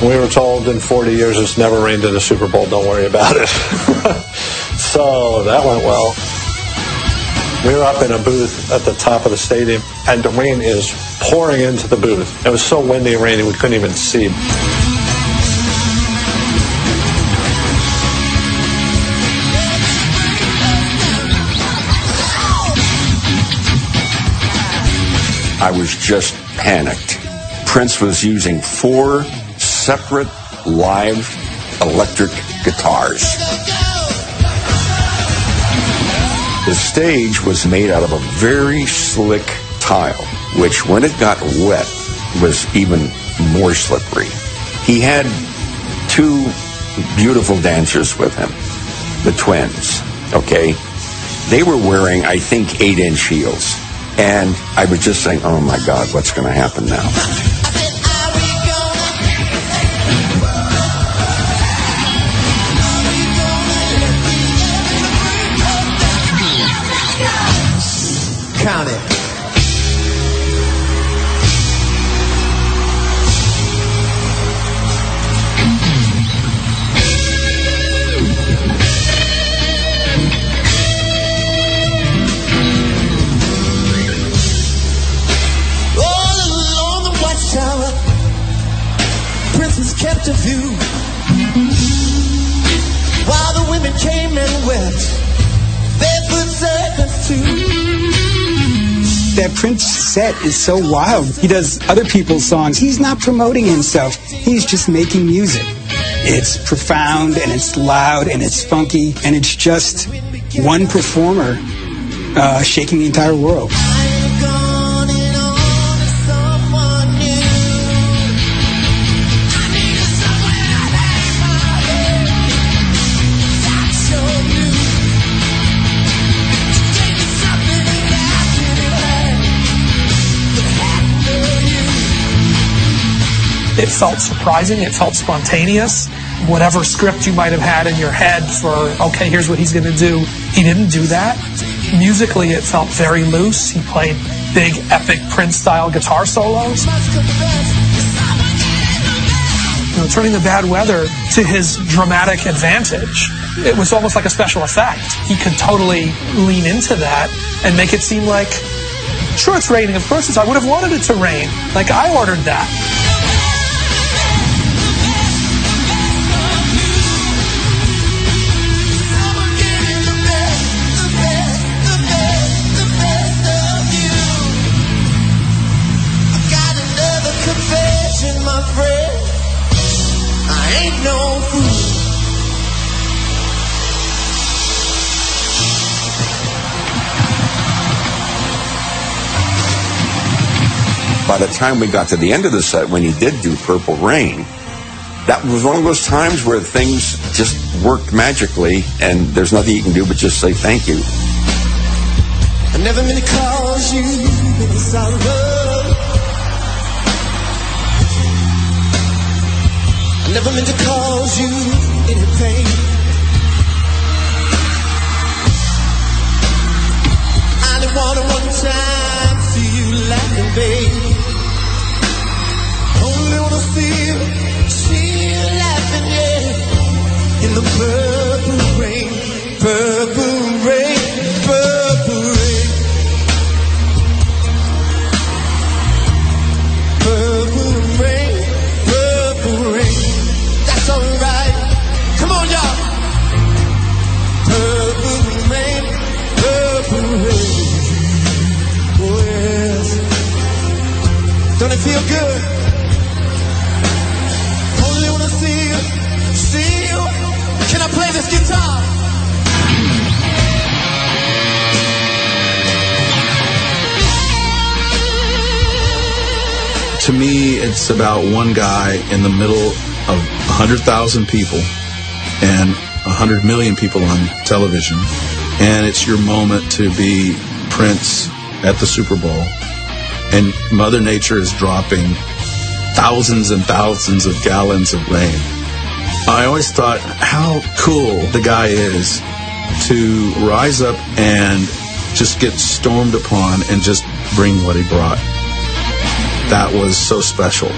We were told in 40 years it's never rained in a Super Bowl, don't worry about it. so that went well. We were up in a booth at the top of the stadium, and the rain is pouring into the booth. It was so windy and rainy we couldn't even see. I was just panicked. Prince was using four separate live electric guitars. The stage was made out of a very slick tile, which when it got wet was even more slippery. He had two beautiful dancers with him, the twins, okay? They were wearing, I think, eight inch heels. And I was just saying, oh my God, what's going to happen now? Set is so wild. He does other people's songs. He's not promoting himself. He's just making music. It's profound and it's loud and it's funky and it's just one performer uh, shaking the entire world. It felt surprising. It felt spontaneous. Whatever script you might have had in your head for, okay, here's what he's going to do, he didn't do that. Musically, it felt very loose. He played big, epic Prince style guitar solos. You know, turning the bad weather to his dramatic advantage. It was almost like a special effect. He could totally lean into that and make it seem like, sure, it's raining. Of course, it's. I would have wanted it to rain. Like I ordered that. By the time we got to the end of the set, when he did do Purple Rain, that was one of those times where things just worked magically, and there's nothing you can do but just say thank you. I never meant to cause you any sorrow. I never meant to cause you any pain. I only wanted one time to see you laughing, babe. Purple rain, purple rain, To me, it's about one guy in the middle of 100,000 people and 100 million people on television. And it's your moment to be Prince at the Super Bowl. And Mother Nature is dropping thousands and thousands of gallons of rain. I always thought how cool the guy is to rise up and just get stormed upon and just bring what he brought. That was so special.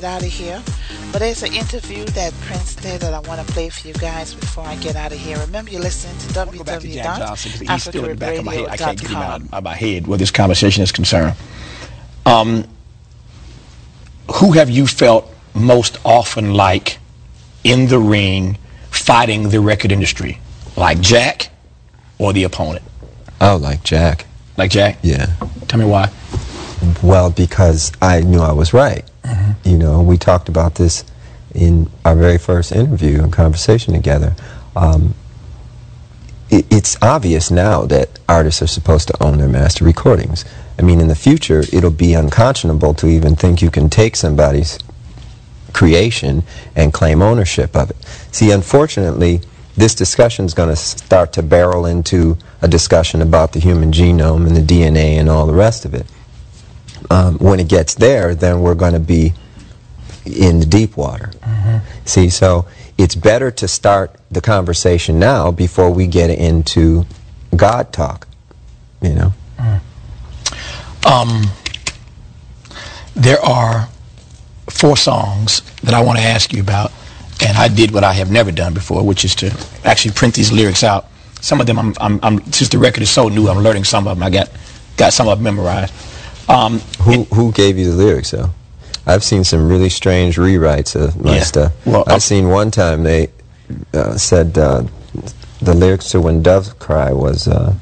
Get out of here. But there's an interview that Prince did that I want to play for you guys before I get out of here. Remember, you're listening to Go back to Jack Johnson 'cause he's still in the back of my head. I can't get him out of my head where this conversation is concerned. Um, who have you felt most often like in the ring fighting the record industry? Like Jack or the opponent? Oh, like Jack. Like Jack? Yeah. Tell me why. Well, because I knew I was right. You know, we talked about this in our very first interview and conversation together. Um, it, it's obvious now that artists are supposed to own their master recordings. I mean, in the future, it'll be unconscionable to even think you can take somebody's creation and claim ownership of it. See, unfortunately, this discussion is going to start to barrel into a discussion about the human genome and the DNA and all the rest of it. Um, when it gets there, then we're going to be in the deep water. See, so it's better to start the conversation now before we get into God talk. You know. Um, there are four songs that I want to ask you about, and I did what I have never done before, which is to actually print these lyrics out. Some of them, I'm, I'm, I'm since the record is so new, I'm learning some of them. I got got some of them memorized. Um, who who gave you the lyrics though? I've seen some really strange rewrites of my Yeah. stuff. Well, I've seen one time they uh, said uh, the lyrics to "When Doves Cry" was uh,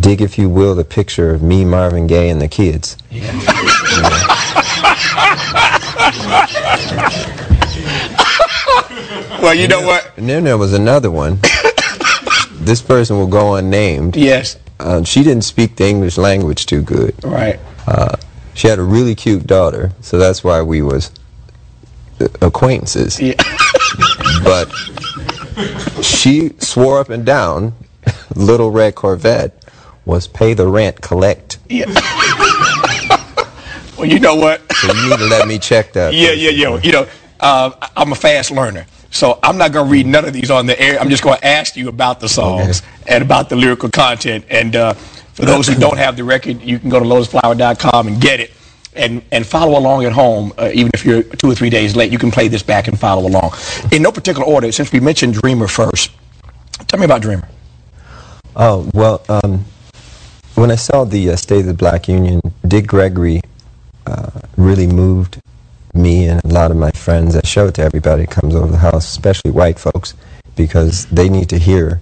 "Dig if you will the picture of me, Marvin Gaye, and the kids." well, you know what? And then there was another one. this person will go unnamed. Yes. Uh, she didn't speak the English language too good. Right. She had a really cute daughter, so that's why we was acquaintances. Yeah. but she swore up and down, Little Red Corvette was pay the rent, collect. Yeah. well, you know what? So you need to let me check that. Yeah, yeah, yeah. You know, uh, I'm a fast learner. So I'm not going to read none of these on the air. I'm just going to ask you about the songs and about the lyrical content. And uh, for those who don't have the record, you can go to lotusflower.com and get it. And, and follow along at home, uh, even if you're two or three days late, you can play this back and follow along. In no particular order, since we mentioned Dreamer first, tell me about Dreamer. Oh, well, um, when I saw the uh, State of the Black Union, Dick Gregory uh, really moved me and a lot of my friends. I show it to everybody that comes over the house, especially white folks, because they need to hear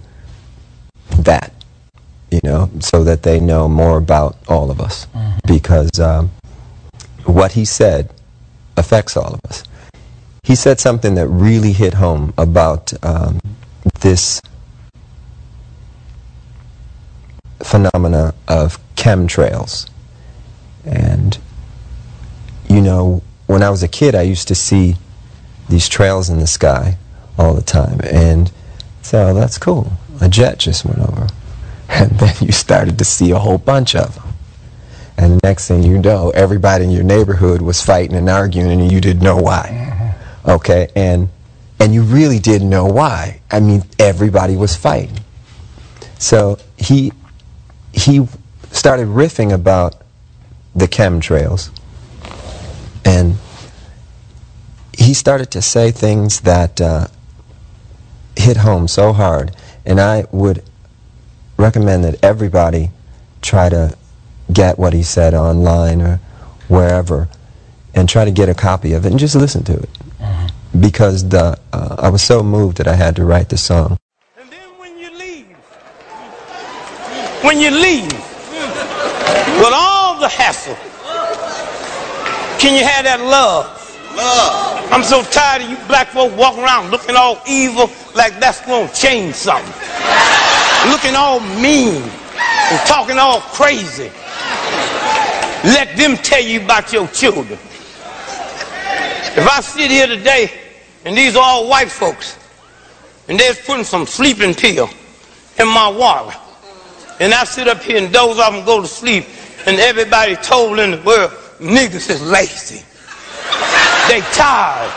that, you know, so that they know more about all of us. Because um, what he said affects all of us. He said something that really hit home about um, this phenomena of chemtrails. And, you know, when I was a kid, I used to see these trails in the sky all the time. And so that's cool. A jet just went over. And then you started to see a whole bunch of them. And the next thing you know, everybody in your neighborhood was fighting and arguing, and you didn't know why. Okay, and and you really didn't know why. I mean, everybody was fighting. So he he started riffing about the chemtrails, and he started to say things that uh, hit home so hard. And I would recommend that everybody try to get what he said online or wherever and try to get a copy of it and just listen to it. Because the, uh, I was so moved that I had to write the song. And then when you leave when you leave, with all the hassle, can you have that love? Love. I'm so tired of you black folk walking around looking all evil like that's gonna change something. Looking all mean and talking all crazy. Let them tell you about your children. If I sit here today and these are all white folks and they're putting some sleeping pill in my water and I sit up here and doze off and go to sleep and everybody told in the world niggas is lazy. They tired.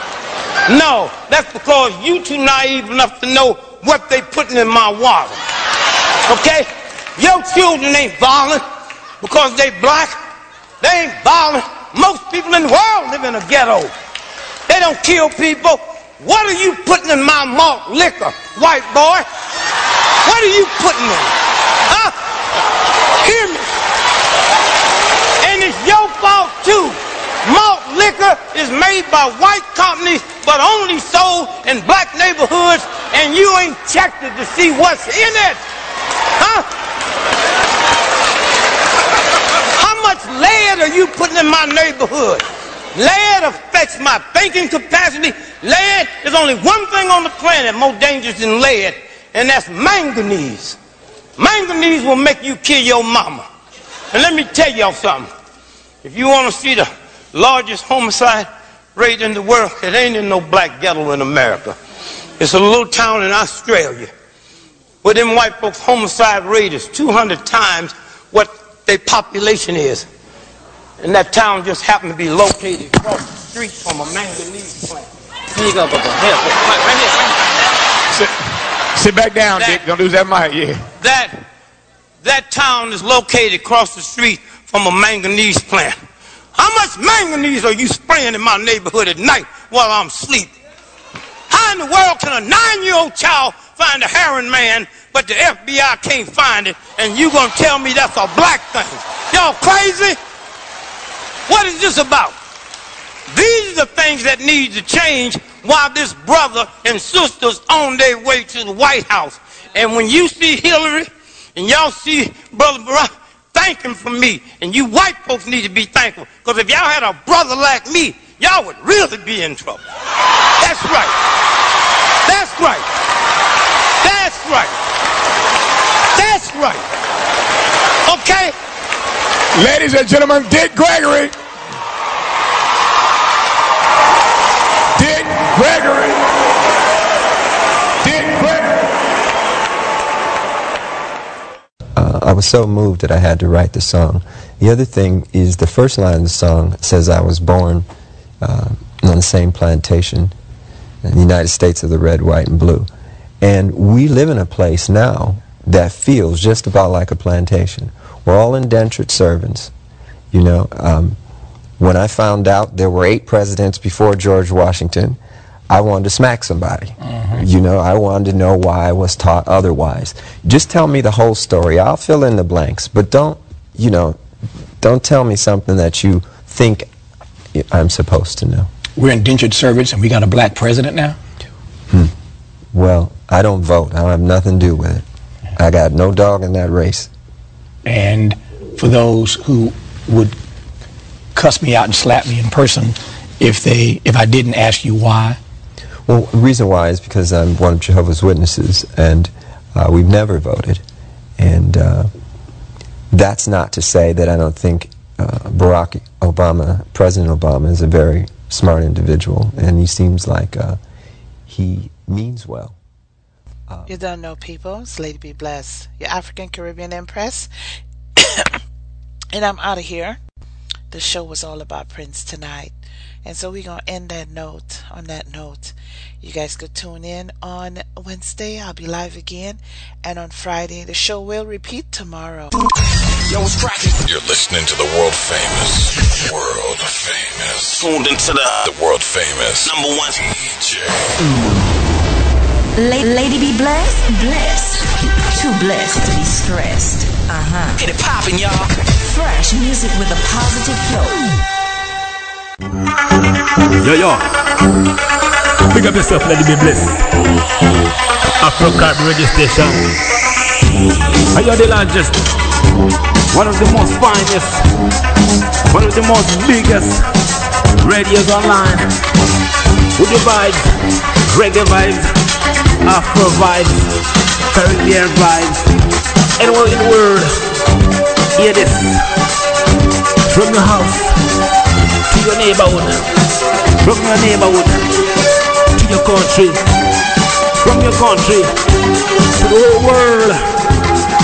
No, that's because you too naive enough to know what they putting in my water. Okay? Your children ain't violent because they black. They ain't violent Most people in the world live in a ghetto. They don't kill people. What are you putting in my malt liquor, white boy? What are you putting in? Huh? Hear me. And it's your fault too. Malt liquor is made by white companies, but only sold in black neighborhoods, and you ain't checked it to see what's in it. Huh? How much lead are you putting in my neighborhood? Lead affects my thinking capacity. Lead there's only one thing on the planet more dangerous than lead, and that's manganese. Manganese will make you kill your mama. And let me tell y'all something. If you want to see the largest homicide rate in the world, it ain't in no black ghetto in America. It's a little town in Australia where them white folks' homicide rate is 200 times what their population is. And that town just happened to be located across the street from a manganese plant. Here you go, Bubba. Here, right, right here, right here. Sit back down, Dick. Don't lose that mic. Yeah. That, that town is located across the street from a manganese plant. How much manganese are you spraying in my neighborhood at night while I'm asleep? How in the world can a nine-year-old child find a heroin man, but the FBI can't find it, and you gonna tell me that's a black thing? Y'all crazy? What is this about? These are the things that need to change while this brother and sisters on their way to the White House. And when you see Hillary and y'all see Brother Barack, thank him for me. And you white folks need to be thankful. Because if y'all had a brother like me, y'all would really be in trouble. That's right. That's right. That's right. That's right. Okay? Ladies and gentlemen, Dick Gregory. Dick Gregory. Dick Gregory. uh, I was so moved that I had to write the song. The other thing is the first line of the song says I was born uh, on the same plantation in the United States of the red, white, and blue. And we live in a place now that feels just about like a plantation. We're all indentured servants. You know, um, when I found out there were eight presidents before George Washington, I wanted to smack somebody. You know, I wanted to know why I was taught otherwise. Just tell me the whole story. I'll fill in the blanks, but don't, you know, don't tell me something that you think I'm supposed to know. We're indentured servants and we got a black president now? Well, I don't vote. I don't have nothing to do with it. I got no dog in that race. And for those who would cuss me out and slap me in person if they if I didn't ask you why. Well, the reason why is because I'm one of Jehovah's Witnesses, and uh, we've never voted. And uh, that's not to say that I don't think uh, Barack Obama, President Obama, is a very smart individual, and he seems like uh, he means well. Uh, you don't know people. It's Lady B Bless, your African Caribbean Empress. and I'm out of here. The show was all about Prince tonight. And so we're going to end that note on that note. You guys could tune in on Wednesday. I'll be live again. And on Friday, the show will repeat tomorrow. Yo, what's cracking? You're listening to the world famous, world famous, tuned into the, the world famous number one DJ. La- lady be blessed, blessed. Too blessed to be stressed. Uh huh. Get it poppin', y'all. Fresh music with a positive flow. Yo, yo. Big up yourself, let it be blessed. Afro Carib radio station. Are you the largest? One of the most finest, one of the most biggest radios online. With the vibes, reggae vibes, Afro vibes, Caribbean vibes, anywhere in the world. Hear this. From your house to your neighborhood, from your neighborhood to your country, from your country to the whole world.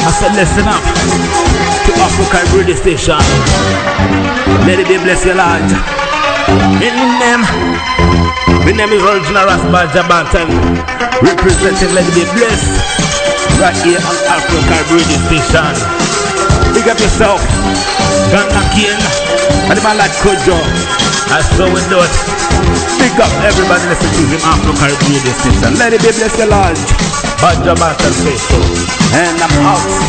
I said, listen up to Afro Carib Radio Station. Let it be bless your Lord. In them, my name is Original Rascal Jabantan, representing Let it be blessed right here on Afro Carib Radio Station. Big up yourself. Ghana King. And the man like Kojo. That's we do it. Big up everybody him Afro Caribbean radio station. Let it be bless your Lord. Banja Master Faithful. And I'm out.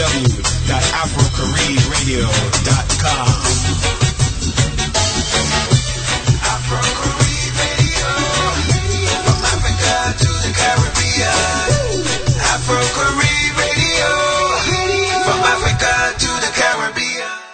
Www.afrocaribradio.com.